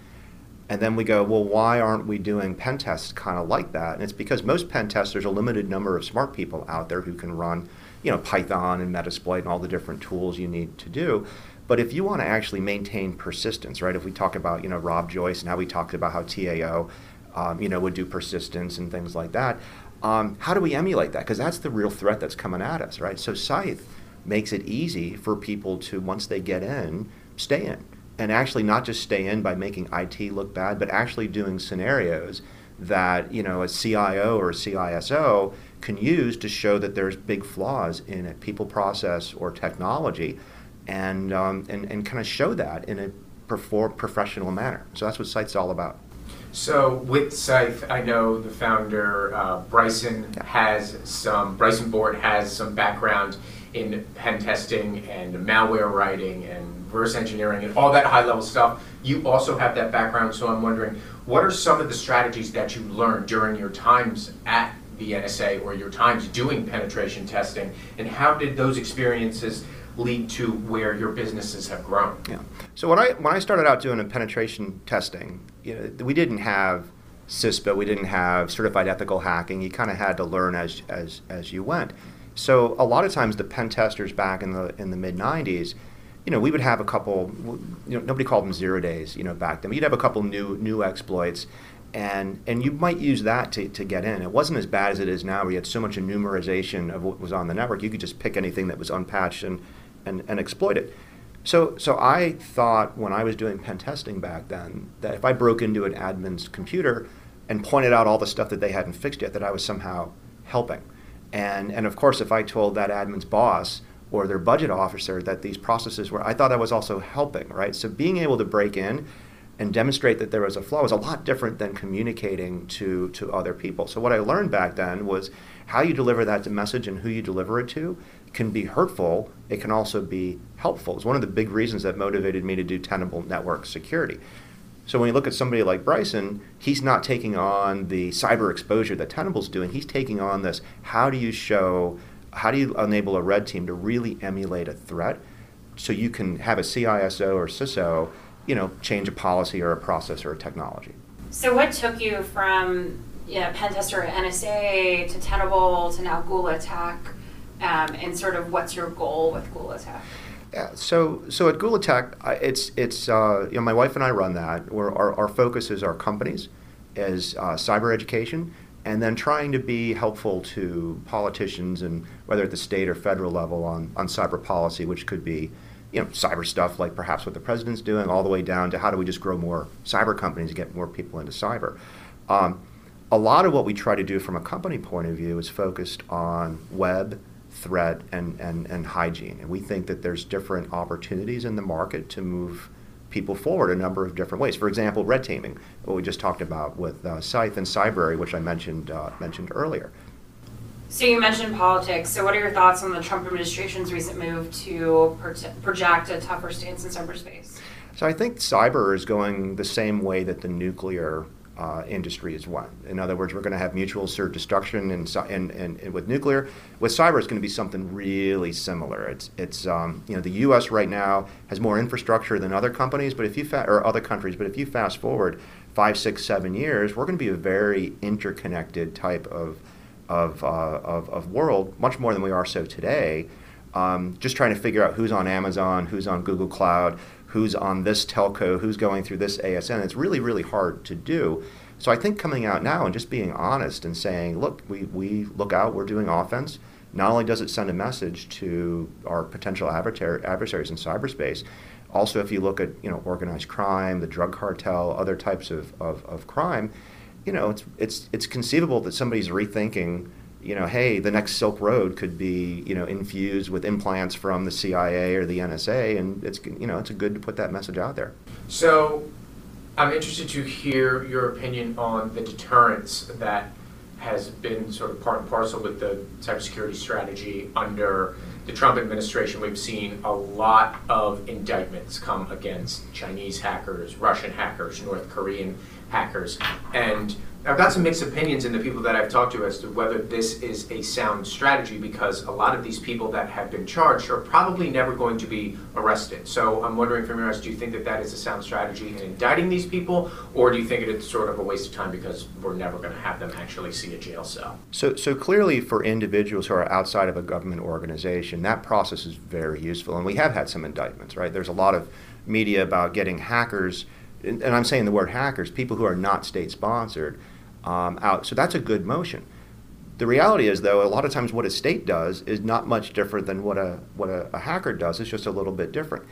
And then we go, well, why aren't we doing pen tests kind of like that? And it's because most pen tests, there's a limited number of smart people out there who can run, you know, Python and Metasploit and all the different tools you need to do. But if you want to actually maintain persistence, right? If we talk about, you know, Rob Joyce and how we talked about how TAO, um, you know, would do persistence and things like that. Um, how do we emulate that? Because that's the real threat that's coming at us, right? So Scythe makes it easy for people to, once they get in, stay in. And actually not just stay in by making IT look bad, but actually doing scenarios that, you know, a CIO or a CISO can use to show that there's big flaws in a people process or technology and, um, and, and kind of show that in a perform, professional manner. So that's what Scythe's all about. So with Scythe, I know the founder uh, Bryson has some. Bryson Bort has some background in pen testing and malware writing and reverse engineering and all that high level stuff. You also have that background, so I'm wondering what are some of the strategies that you learned during your times at the NSA or your times doing penetration testing, and how did those experiences lead to where your businesses have grown? Yeah. So when I when I started out doing penetration testing, you know, we didn't have CISSP, we didn't have certified ethical hacking. You kind of had to learn as as as you went. So a lot of times the pen testers back in the in the mid '90s, you know, we would have a couple. You know, nobody called them zero days. You know, back then, you'd have a couple new new exploits, and and you might use that to, to get in. It wasn't as bad as it is now, where you had so much enumerization of what was on the network. You could just pick anything that was unpatched and and, and exploit it. So, so I thought when I was doing pen testing back then that if I broke into an admin's computer and pointed out all the stuff that they hadn't fixed yet, that I was somehow helping. And, and of course, if I told that admin's boss or their budget officer that these processes were, I thought I was also helping, right? So being able to break in and demonstrate that there was a flaw was a lot different than communicating to, to other people. So what I learned back then was how you deliver that message and who you deliver it to can be hurtful. It can also be helpful. It's one of the big reasons that motivated me to do Tenable network security. So when you look at somebody like Bryson, he's not taking on the cyber exposure that Tenable's doing. He's taking on this. How do you show? How do you enable a red team to really emulate a threat, so you can have a CISO or CISO, you know, change a policy or a process or a technology. So what took you from you know, pen tester at NSA to Tenable to now Gula Tech, um, and sort of what's your goal with Gula Tech? Yeah, so so at Gula Tech, it's it's uh, you know my wife and I run that. Where our, our focus is our companies, as uh, cyber education, and then trying to be helpful to politicians and whether at the state or federal level on on cyber policy, which could be you know cyber stuff like perhaps what the president's doing, all the way down to how do we just grow more cyber companies and get more people into cyber. Um, a lot of what we try to do from a company point of view is focused on web threat and, and, and hygiene. And we think that there's different opportunities in the market to move people forward a number of different ways. For example, red teaming, what we just talked about with uh, Scythe and Cybrary, which I mentioned uh, mentioned earlier. So you mentioned politics. So what are your thoughts on the Trump administration's recent move to project a tougher stance in cyberspace? So I think cyber is going the same way that the nuclear uh, industry as one. In other words, we're going to have mutual assured destruction, and, and, and, and, with nuclear, with cyber, it's going to be something really similar. It's it's um, you know the U.S. right now has more infrastructure than other companies, but if you fa- or other countries, but if you fast forward five, six, seven years, we're going to be a very interconnected type of of, uh, of, of world, much more than we are so today. Um, just trying to figure out who's on Amazon, who's on Google Cloud, who's on this telco, who's going through this ASN. It's really, really hard to do. So I think coming out now and just being honest and saying, look, we, we look out, we're doing offense. Not only does it send a message to our potential adversaries in cyberspace, also if you look at you know organized crime, the drug cartel, other types of, of, of crime, you know it's it's it's conceivable that somebody's rethinking you know, hey, the next Silk Road could be, you know, infused with implants from the CIA or the NSA, and it's, you know, it's good to put that message out there. So, I'm interested to hear your opinion on the deterrence that has been sort of part and parcel with the cybersecurity strategy under the Trump administration. We've seen a lot of indictments come against Chinese hackers, Russian hackers, North Korean hackers, and I've got some mixed opinions in the people that I've talked to as to whether this is a sound strategy because a lot of these people that have been charged are probably never going to be arrested. So I'm wondering from your eyes, do you think that that is a sound strategy in indicting these people, or do you think it's sort of a waste of time because we're never going to have them actually see a jail cell? So, so clearly for individuals who are outside of a government organization, that process is very useful, and we have had some indictments, right? There's a lot of media about getting hackers, and I'm saying the word hackers, people who are not state sponsored um, out. So that's a good motion. The reality is, though, a lot of times what a state does is not much different than what a what a, a hacker does. It's just a little bit different.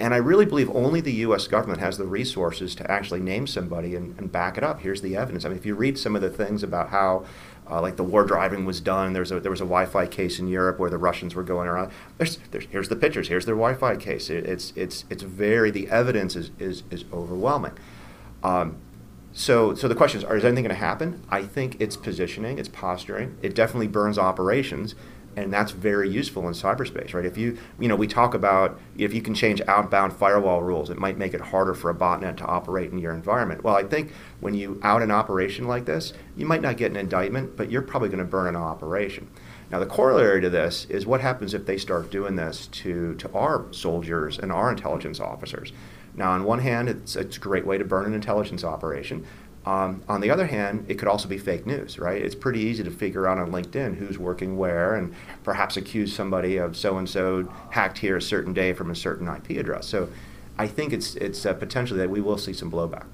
And I really believe only the U.S. government has the resources to actually name somebody and, and back it up. Here's the evidence. I mean, if you read some of the things about how, uh, like the war driving was done, there's a, there was a Wi-Fi case in Europe where the Russians were going around. There's, there's, here's the pictures. Here's their Wi-Fi case. It, it's it's it's very the evidence is is, is overwhelming. Um, so, so the question is, is anything going to happen? I think it's positioning, it's posturing. It definitely burns operations, and that's very useful in cyberspace, right? If you, you know, we talk about if you can change outbound firewall rules, it might make it harder for a botnet to operate in your environment. Well, I think when you out an operation like this, you might not get an indictment, but you're probably going to burn an operation. Now, the corollary to this is what happens if they start doing this to, to our soldiers and our intelligence officers. Now, on one hand, it's, it's a great way to burn an intelligence operation. Um, on the other hand, it could also be fake news, right? It's pretty easy to figure out on LinkedIn who's working where and perhaps accuse somebody of so and so hacked here a certain day from a certain IP address. So I think it's, it's uh, potentially that we will see some blowback.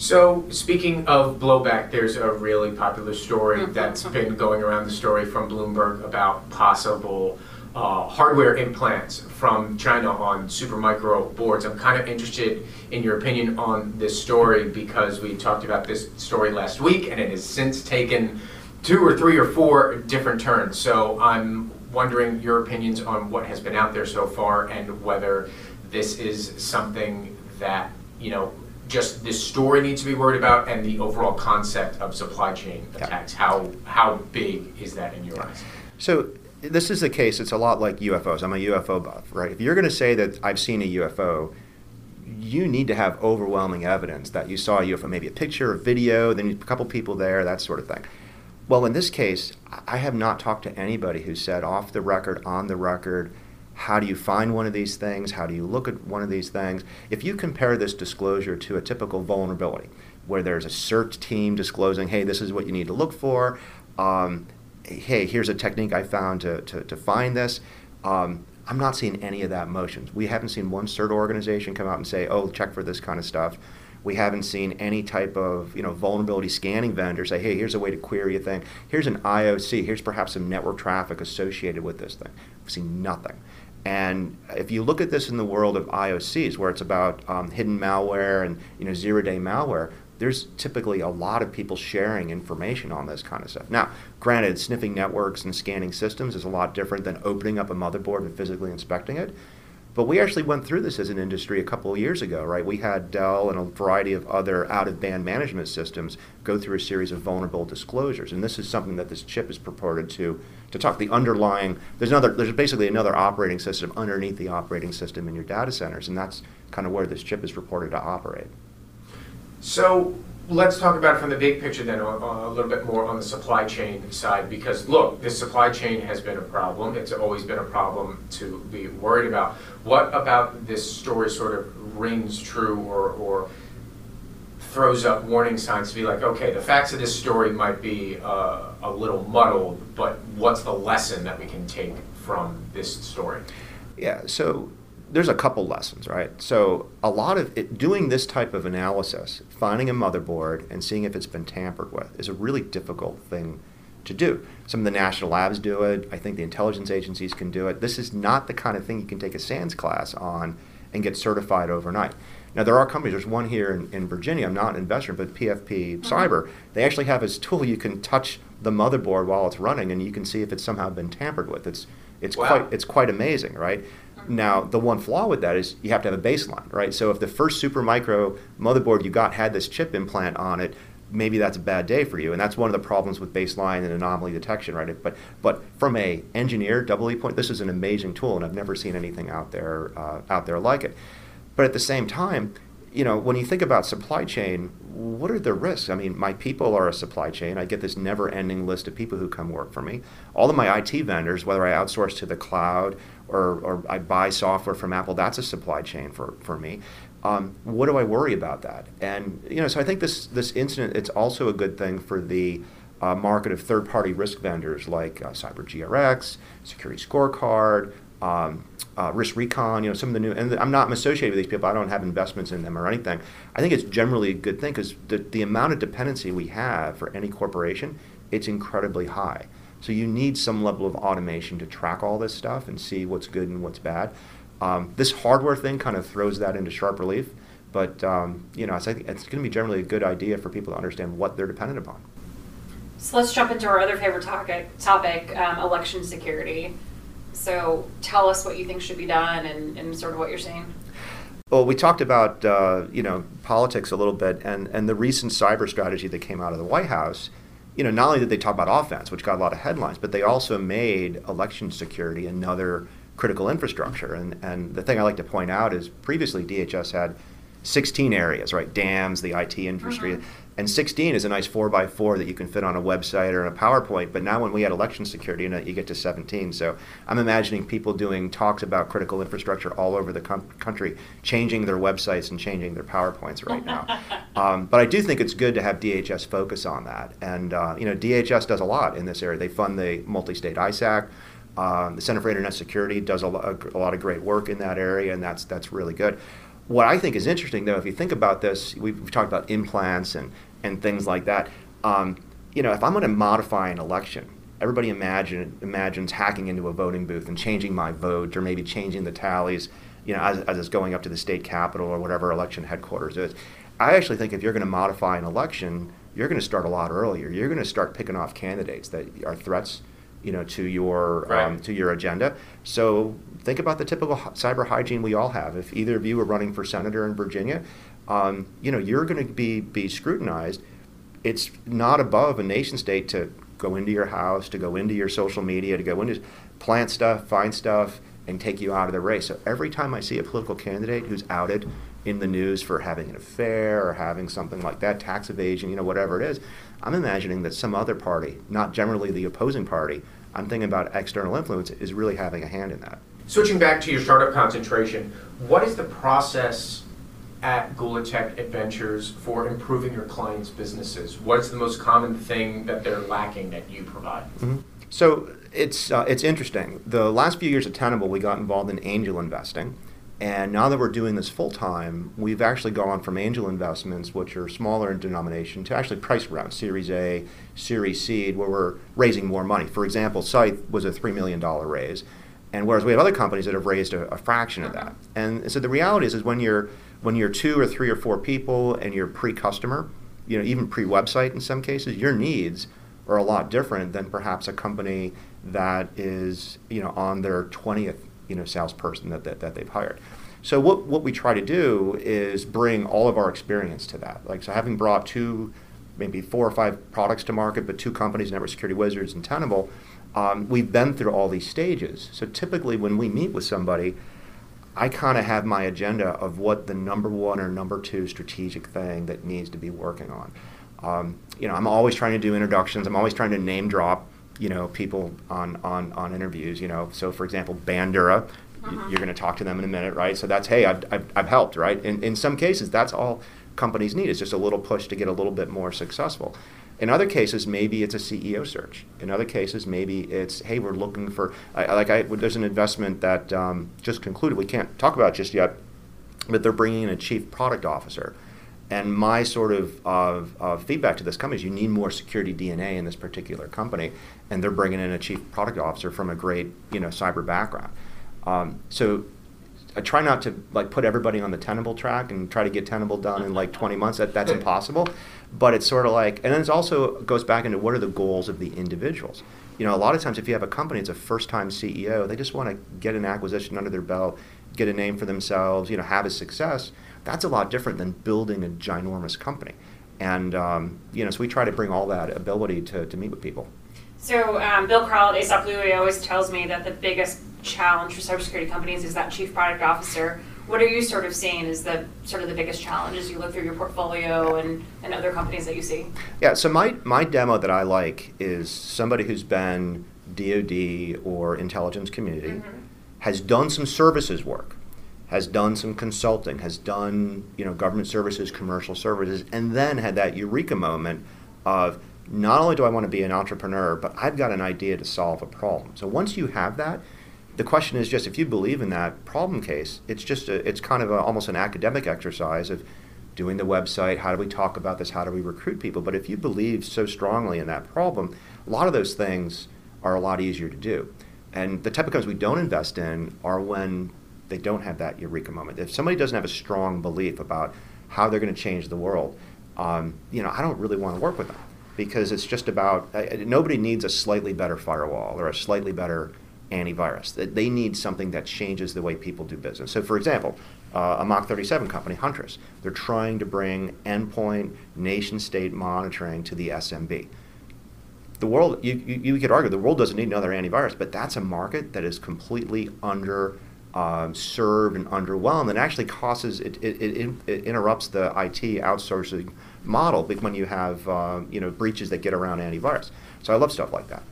So, speaking of blowback, there's a really popular story that's been going around the story from Bloomberg about possible uh, hardware implants from China on Supermicro boards. I'm kind of interested in your opinion on this story because we talked about this story last week and it has since taken two or three or four different turns. So I'm wondering your opinions on what has been out there so far and whether this is something that, you know, just this story needs to be worried about and the overall concept of supply chain attacks. Yeah. How how big is that in your eyes? So this is the case. It's a lot like UFOs. I'm a UFO buff, right? If you're going to say that I've seen a UFO, you need to have overwhelming evidence that you saw a UFO, maybe a picture, a video, then a couple people there, that sort of thing. Well, in this case, I have not talked to anybody who said off the record, on the record, how do you find one of these things? How do you look at one of these things? If you compare this disclosure to a typical vulnerability, where there's a search team disclosing, hey, this is what you need to look for, um, hey, here's a technique I found to, to, to find this. Um, I'm not seeing any of that motions. We haven't seen one CERT organization come out and say, oh, check for this kind of stuff. We haven't seen any type of you know vulnerability scanning vendor say, hey, here's a way to query a thing. Here's an IOC. Here's perhaps some network traffic associated with this thing. We've seen nothing. And if you look at this in the world of IOCs, where it's about um, hidden malware and you know zero-day malware, there's typically a lot of people sharing information on this kind of stuff. Now, granted, sniffing networks and scanning systems is a lot different than opening up a motherboard and physically inspecting it. But we actually went through this as an industry a couple of years ago, right? We had Dell and a variety of other out of band management systems go through a series of vulnerable disclosures. And this is something that this chip is purported to to talk the underlying there's another there's basically another operating system underneath the operating system in your data centers, and that's kind of where this chip is reported to operate. So let's talk about it from the big picture then, a, a, little bit more on the supply chain side, because look, this supply chain has been a problem. It's always been a problem to be worried about. What about this story sort of rings true or, or throws up warning signs to be like, okay, the facts of this story might be uh, a little muddled, but what's the lesson that we can take from this story? Yeah, so there's a couple lessons, right? So a lot of it, doing this type of analysis, finding a motherboard and seeing if it's been tampered with, is a really difficult thing to do. Some of the national labs do it. I think the intelligence agencies can do it. This is not the kind of thing you can take a SANS class on and get certified overnight. Now there are companies. There's one here in, in Virginia. I'm not an investor, but PFP mm-hmm. Cyber. They actually have this tool. You can touch the motherboard while it's running, and you can see if it's somehow been tampered with. It's it's wow. quite it's quite amazing, right? Now, the one flaw with that is you have to have a baseline, right? So if the first Supermicro motherboard you got had this chip implant on it, maybe that's a bad day for you, and that's one of the problems with baseline and anomaly detection, right? But but from a engineer double E point, this is an amazing tool, and I've never seen anything out there uh, out there like it. But at the same time, you know, when you think about supply chain, what are the risks? I mean, my people are a supply chain. I get this never-ending list of people who come work for me. All of my IT vendors, whether I outsource to the cloud or, or I buy software from Apple, that's a supply chain for, for me. Um, what do I worry about that? And you know, so I think this this incident it's also a good thing for the uh, market of third-party risk vendors like uh, CyberGRX, Security Scorecard, um, uh, RiskRecon, you know, some of the new, and I'm not associated with these people. I don't have investments in them or anything. I think it's generally a good thing because the, the amount of dependency we have for any corporation, it's incredibly high. So you need some level of automation to track all this stuff and see what's good and what's bad. Um, this hardware thing kind of throws that into sharp relief, but um, you know, I think it's going to be generally a good idea for people to understand what they're dependent upon. So let's jump into our other favorite topic, topic um, election security. So tell us what you think should be done and, and sort of what you're seeing. Well, we talked about uh, you know politics a little bit, and, and the recent cyber strategy that came out of the White House. You know, not only did they talk about offense, which got a lot of headlines, but they also made election security another critical infrastructure. And and the thing I like to point out is previously DHS had 16 areas, right? Dams, the IT industry. Uh-huh. And 16 is a nice 4 by 4 that you can fit on a website or a PowerPoint. But now, when we had election security in it, you get to 17. So I'm imagining people doing talks about critical infrastructure all over the com- country, changing their websites and changing their PowerPoints right now. um, but I do think it's good to have DHS focus on that. And, uh, you know, DHS does a lot in this area. They fund the multi state ISAC. Um, the Center for Internet Security does a, lo- a lot of great work in that area, and that's, that's really good. What I think is interesting, though, if you think about this, we've, we've talked about implants and, and things like that. Um, you know, if I'm going to modify an election, everybody imagine, imagines hacking into a voting booth and changing my vote or maybe changing the tallies, you know, as, as it's going up to the state capitol or whatever election headquarters is. I actually think if you're going to modify an election, you're going to start a lot earlier. You're going to start picking off candidates that are threats you know, to your right. um, to your agenda. So think about the typical cyber hygiene we all have. If either of you are running for senator in Virginia, um, you know, you're going to be be scrutinized. It's not above a nation state to go into your house, to go into your social media, to go into plant stuff, find stuff, and take you out of the race. So every time I see a political candidate who's outed in the news for having an affair or having something like that, tax evasion, you know, whatever it is, I'm imagining that some other party, not generally the opposing party, I'm thinking about external influence, is really having a hand in that. Switching back to your startup concentration, what is the process at Gula-Tech Adventures for improving your clients' businesses? What's the most common thing that they're lacking that you provide? Mm-hmm. So it's uh, it's interesting. The last few years at Tenable, we got involved in angel investing, and now that we're doing this full time, we've actually gone from angel investments, which are smaller in denomination, to actually price rounds, Series A, Series Seed, where we're raising more money. For example, Scythe was a $3 million raise, and whereas we have other companies that have raised a, a fraction of that. And so the reality is, is when you're when you're two or three or four people and you're pre-customer, you know, even pre-website in some cases, your needs are a lot different than perhaps a company that is, you know, on their 20th you know salesperson that, that, that they've hired. So what, what we try to do is bring all of our experience to that. Like so having brought two, maybe four or five products to market, but two companies, Network Security Wizards and Tenable, um, we've been through all these stages. So typically when we meet with somebody, I kind of have my agenda of what the number one or number two strategic thing that needs to be working on. Um, you know, I'm always trying to do introductions. I'm always trying to name drop you know people on on on interviews you know so for example bandura uh-huh. you're going to talk to them in a minute right so that's hey I've, I've, I've helped right in, in some cases that's all companies need is just a little push to get a little bit more successful In other cases, maybe it's a CEO search. In other cases, maybe it's, hey, we're looking for, I, like, I, there's an investment that um, just concluded. We can't talk about just yet, but they're bringing in a chief product officer. And my sort of uh, uh, feedback to this company is you need more security DNA in this particular company, and they're bringing in a chief product officer from a great, you know, cyber background. Um, so I try not to like put everybody on the Tenable track and try to get Tenable done in like 20 months. That, that's impossible. But it's sort of like, and then it also goes back into what are the goals of the individuals. You know, a lot of times if you have a company, it's a first-time CEO. They just want to get an acquisition under their belt, get a name for themselves, you know, have a success. That's a lot different than building a ginormous company. And um, you know, so we try to bring all that ability to, to meet with people. So um, Bill Crowell at Alsop Louie always tells me that the biggest challenge for cybersecurity companies is that chief product officer. What are you sort of seeing is the sort of the biggest challenge as you look through your portfolio and, and other companies that you see? Yeah, so my, my demo that I like is somebody who's been DoD or intelligence community, mm-hmm. has done some services work, has done some consulting, has done you know government services, commercial services, and then had that eureka moment of not only do I want to be an entrepreneur, but I've got an idea to solve a problem. So once you have that, the question is just if you believe in that problem case, it's just a, it's kind of a, almost an academic exercise of doing the website. How do we talk about this? How do we recruit people? But if you believe so strongly in that problem, a lot of those things are a lot easier to do. And the type of companies we don't invest in are when they don't have that eureka moment. If somebody doesn't have a strong belief about how they're going to change the world, um, you know, I don't really want to work with them because it's just about nobody needs a slightly better firewall or a slightly better antivirus. They need something that changes the way people do business. So, for example, uh, a Mach 37 company, Huntress, they're trying to bring endpoint nation state monitoring to the SMB. The world, you, you, you, could argue, the world doesn't need another antivirus, but that's a market that is completely under um, served and underwhelmed and actually causes, it, it, it, it, interrupts the IT outsourcing model when you have um, you know, breaches that get around antivirus. So I love stuff like that.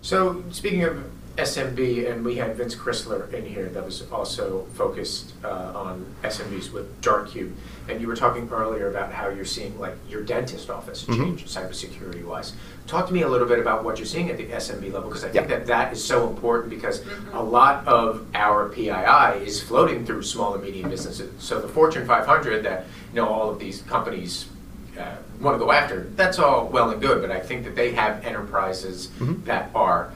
So speaking of SMB, and we had Vince Crisler in here that was also focused uh, on SMBs with Dark Cubed. And you were talking earlier about how you're seeing like your dentist office mm-hmm. change cybersecurity wise. Talk to me a little bit about what you're seeing at the SMB level because I think yeah. that that is so important because mm-hmm. a lot of our PII is floating through small and medium businesses. So the Fortune 500 that you know all of these companies uh, want to go after, that's all well and good. But I think that they have enterprises mm-hmm. that are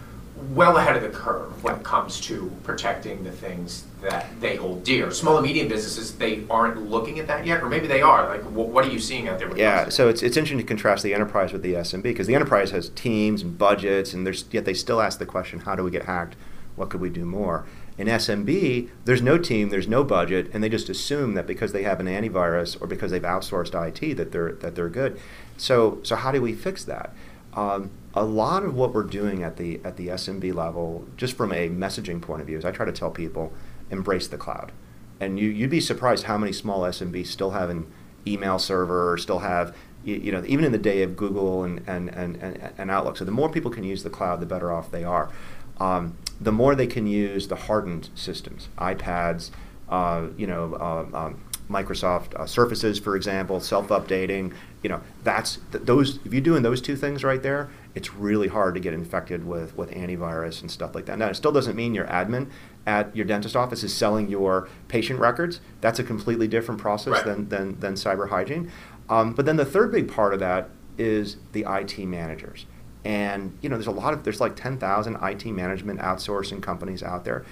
well ahead of the curve when it comes to protecting the things that they hold dear. Small and medium businesses, they aren't looking at that yet, or maybe they are. Like, what are you seeing out there? yeah, so it's, it's interesting to contrast the enterprise with the SMB because the enterprise has teams and budgets, and there's yet they still ask the question, how do we get hacked? What could we do more? In SMB, there's no team, there's no budget, and they just assume that because they have an antivirus or because they've outsourced IT that they're that they're good. So so how do we fix that? Um, a lot of what we're doing at the at the SMB level, just from a messaging point of view, is I try to tell people embrace the cloud, and you you'd be surprised how many small SMBs still have an email server, or still have you, know even in the day of Google and and, and and and Outlook. So the more people can use the cloud, the better off they are. Um, the more they can use the hardened systems, iPads, uh, you know. Uh, um, Microsoft uh, Surfaces, for example, self-updating. You know, that's th- those. If you're doing those two things right there, it's really hard to get infected with with antivirus and stuff like that. Now, it still doesn't mean your admin at your dentist office is selling your patient records. That's a completely different process right. than, than than cyber hygiene. Um, but then the third big part of that is the IT managers. And you know, there's a lot of there's like 10,000 IT management outsourcing companies out there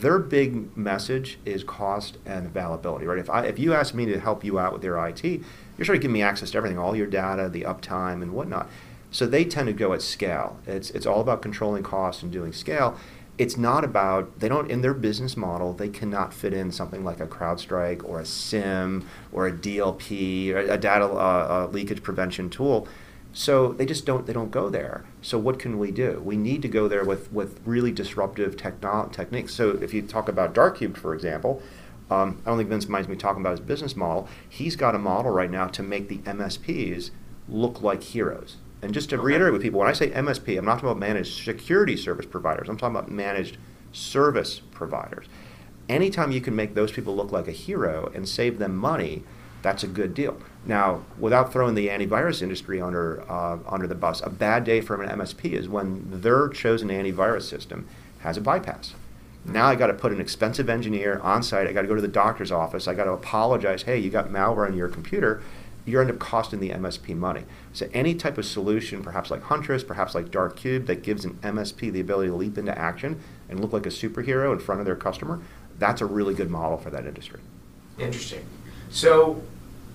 their big message is cost and availability, right? If, I, if you ask me to help you out with your IT, you're trying to give me access to everything, all your data, the uptime, and whatnot. So they tend to go at scale. It's, it's all about controlling costs and doing scale. It's not about, they don't, in their business model, they cannot fit in something like a CrowdStrike or a SIEM or a DLP, or a data uh, uh, leakage prevention tool so they just don't they don't go there. So what can we do? We need to go there with with really disruptive techno- techniques. So if you talk about Dark Cubed, for example, um, I don't think Vince minds me talking about his business model. He's got a model right now to make the MSPs look like heroes. And just to okay. reiterate with people, when I say MSP, I'm not talking about managed security service providers. I'm talking about managed service providers. Anytime you can make those people look like a hero and save them money, that's a good deal. Now, without throwing the antivirus industry under uh, under the bus, a bad day for an MSP is when their chosen antivirus system has a bypass. Now I got to put an expensive engineer on site. I got to go to the doctor's office. I got to apologize. Hey, you got malware on your computer. You end up costing the MSP money. So any type of solution, perhaps like Huntress, perhaps like Dark Cubed, that gives an MSP the ability to leap into action and look like a superhero in front of their customer, that's a really good model for that industry. Interesting. So,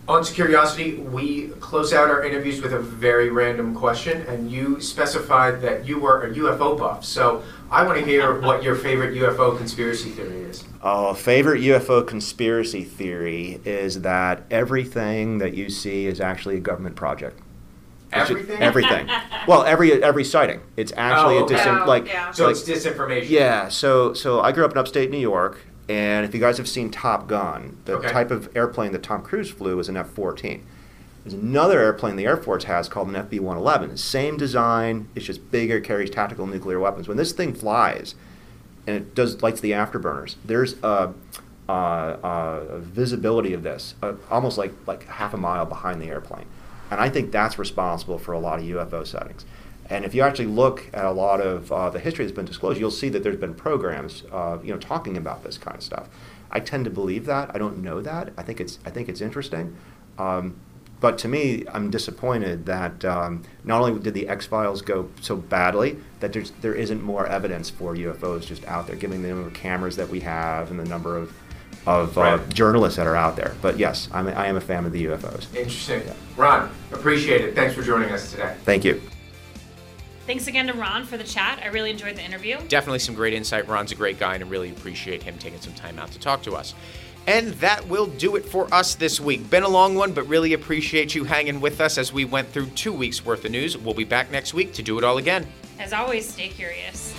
on Curiosity, we close out our interviews with a very random question, and you specified that you were a UFO buff. So, I want to hear what your favorite UFO conspiracy theory is. Oh, favorite UFO conspiracy theory is that everything that you see is actually a government project. It's ju- Everything? everything. well, every every sighting. It's actually Oh, a okay. disin- Oh, like yeah. So like- it's disinformation. yeah. So so I grew up in upstate New York, and if you guys have seen Top Gun, the Okay. type of airplane that Tom Cruise flew was an F-14. There's another airplane the Air Force has called an FB-111. Same design. It's just bigger, carries tactical nuclear weapons. When this thing flies, and it does lights the afterburners. There's a, a, a visibility of this uh, almost like like half a mile behind the airplane, and I think that's responsible for a lot of UFO sightings. And if you actually look at a lot of uh, the history that's been disclosed, you'll see that there's been programs, uh, you know, talking about this kind of stuff. I tend to believe that. I don't know that. I think it's I think it's interesting. Um, but to me, I'm disappointed that um, not only did the X Files go so badly, that there's there isn't more evidence for UFOs just out there, given the number of cameras that we have and the number of of uh, Right. journalists that are out there. But yes, I'm, I am a fan of the UFOs. Interesting. Yeah. Ron, appreciate it. Thanks for joining us today. Thank you. Thanks again to Ron for the chat. I really enjoyed the interview. Definitely some great insight. Ron's a great guy, and I really appreciate him taking some time out to talk to us. And that will do it for us this week. Been a long one, but really appreciate you hanging with us as we went through two weeks worth of news. We'll be back next week to do it all again. As always, stay curious.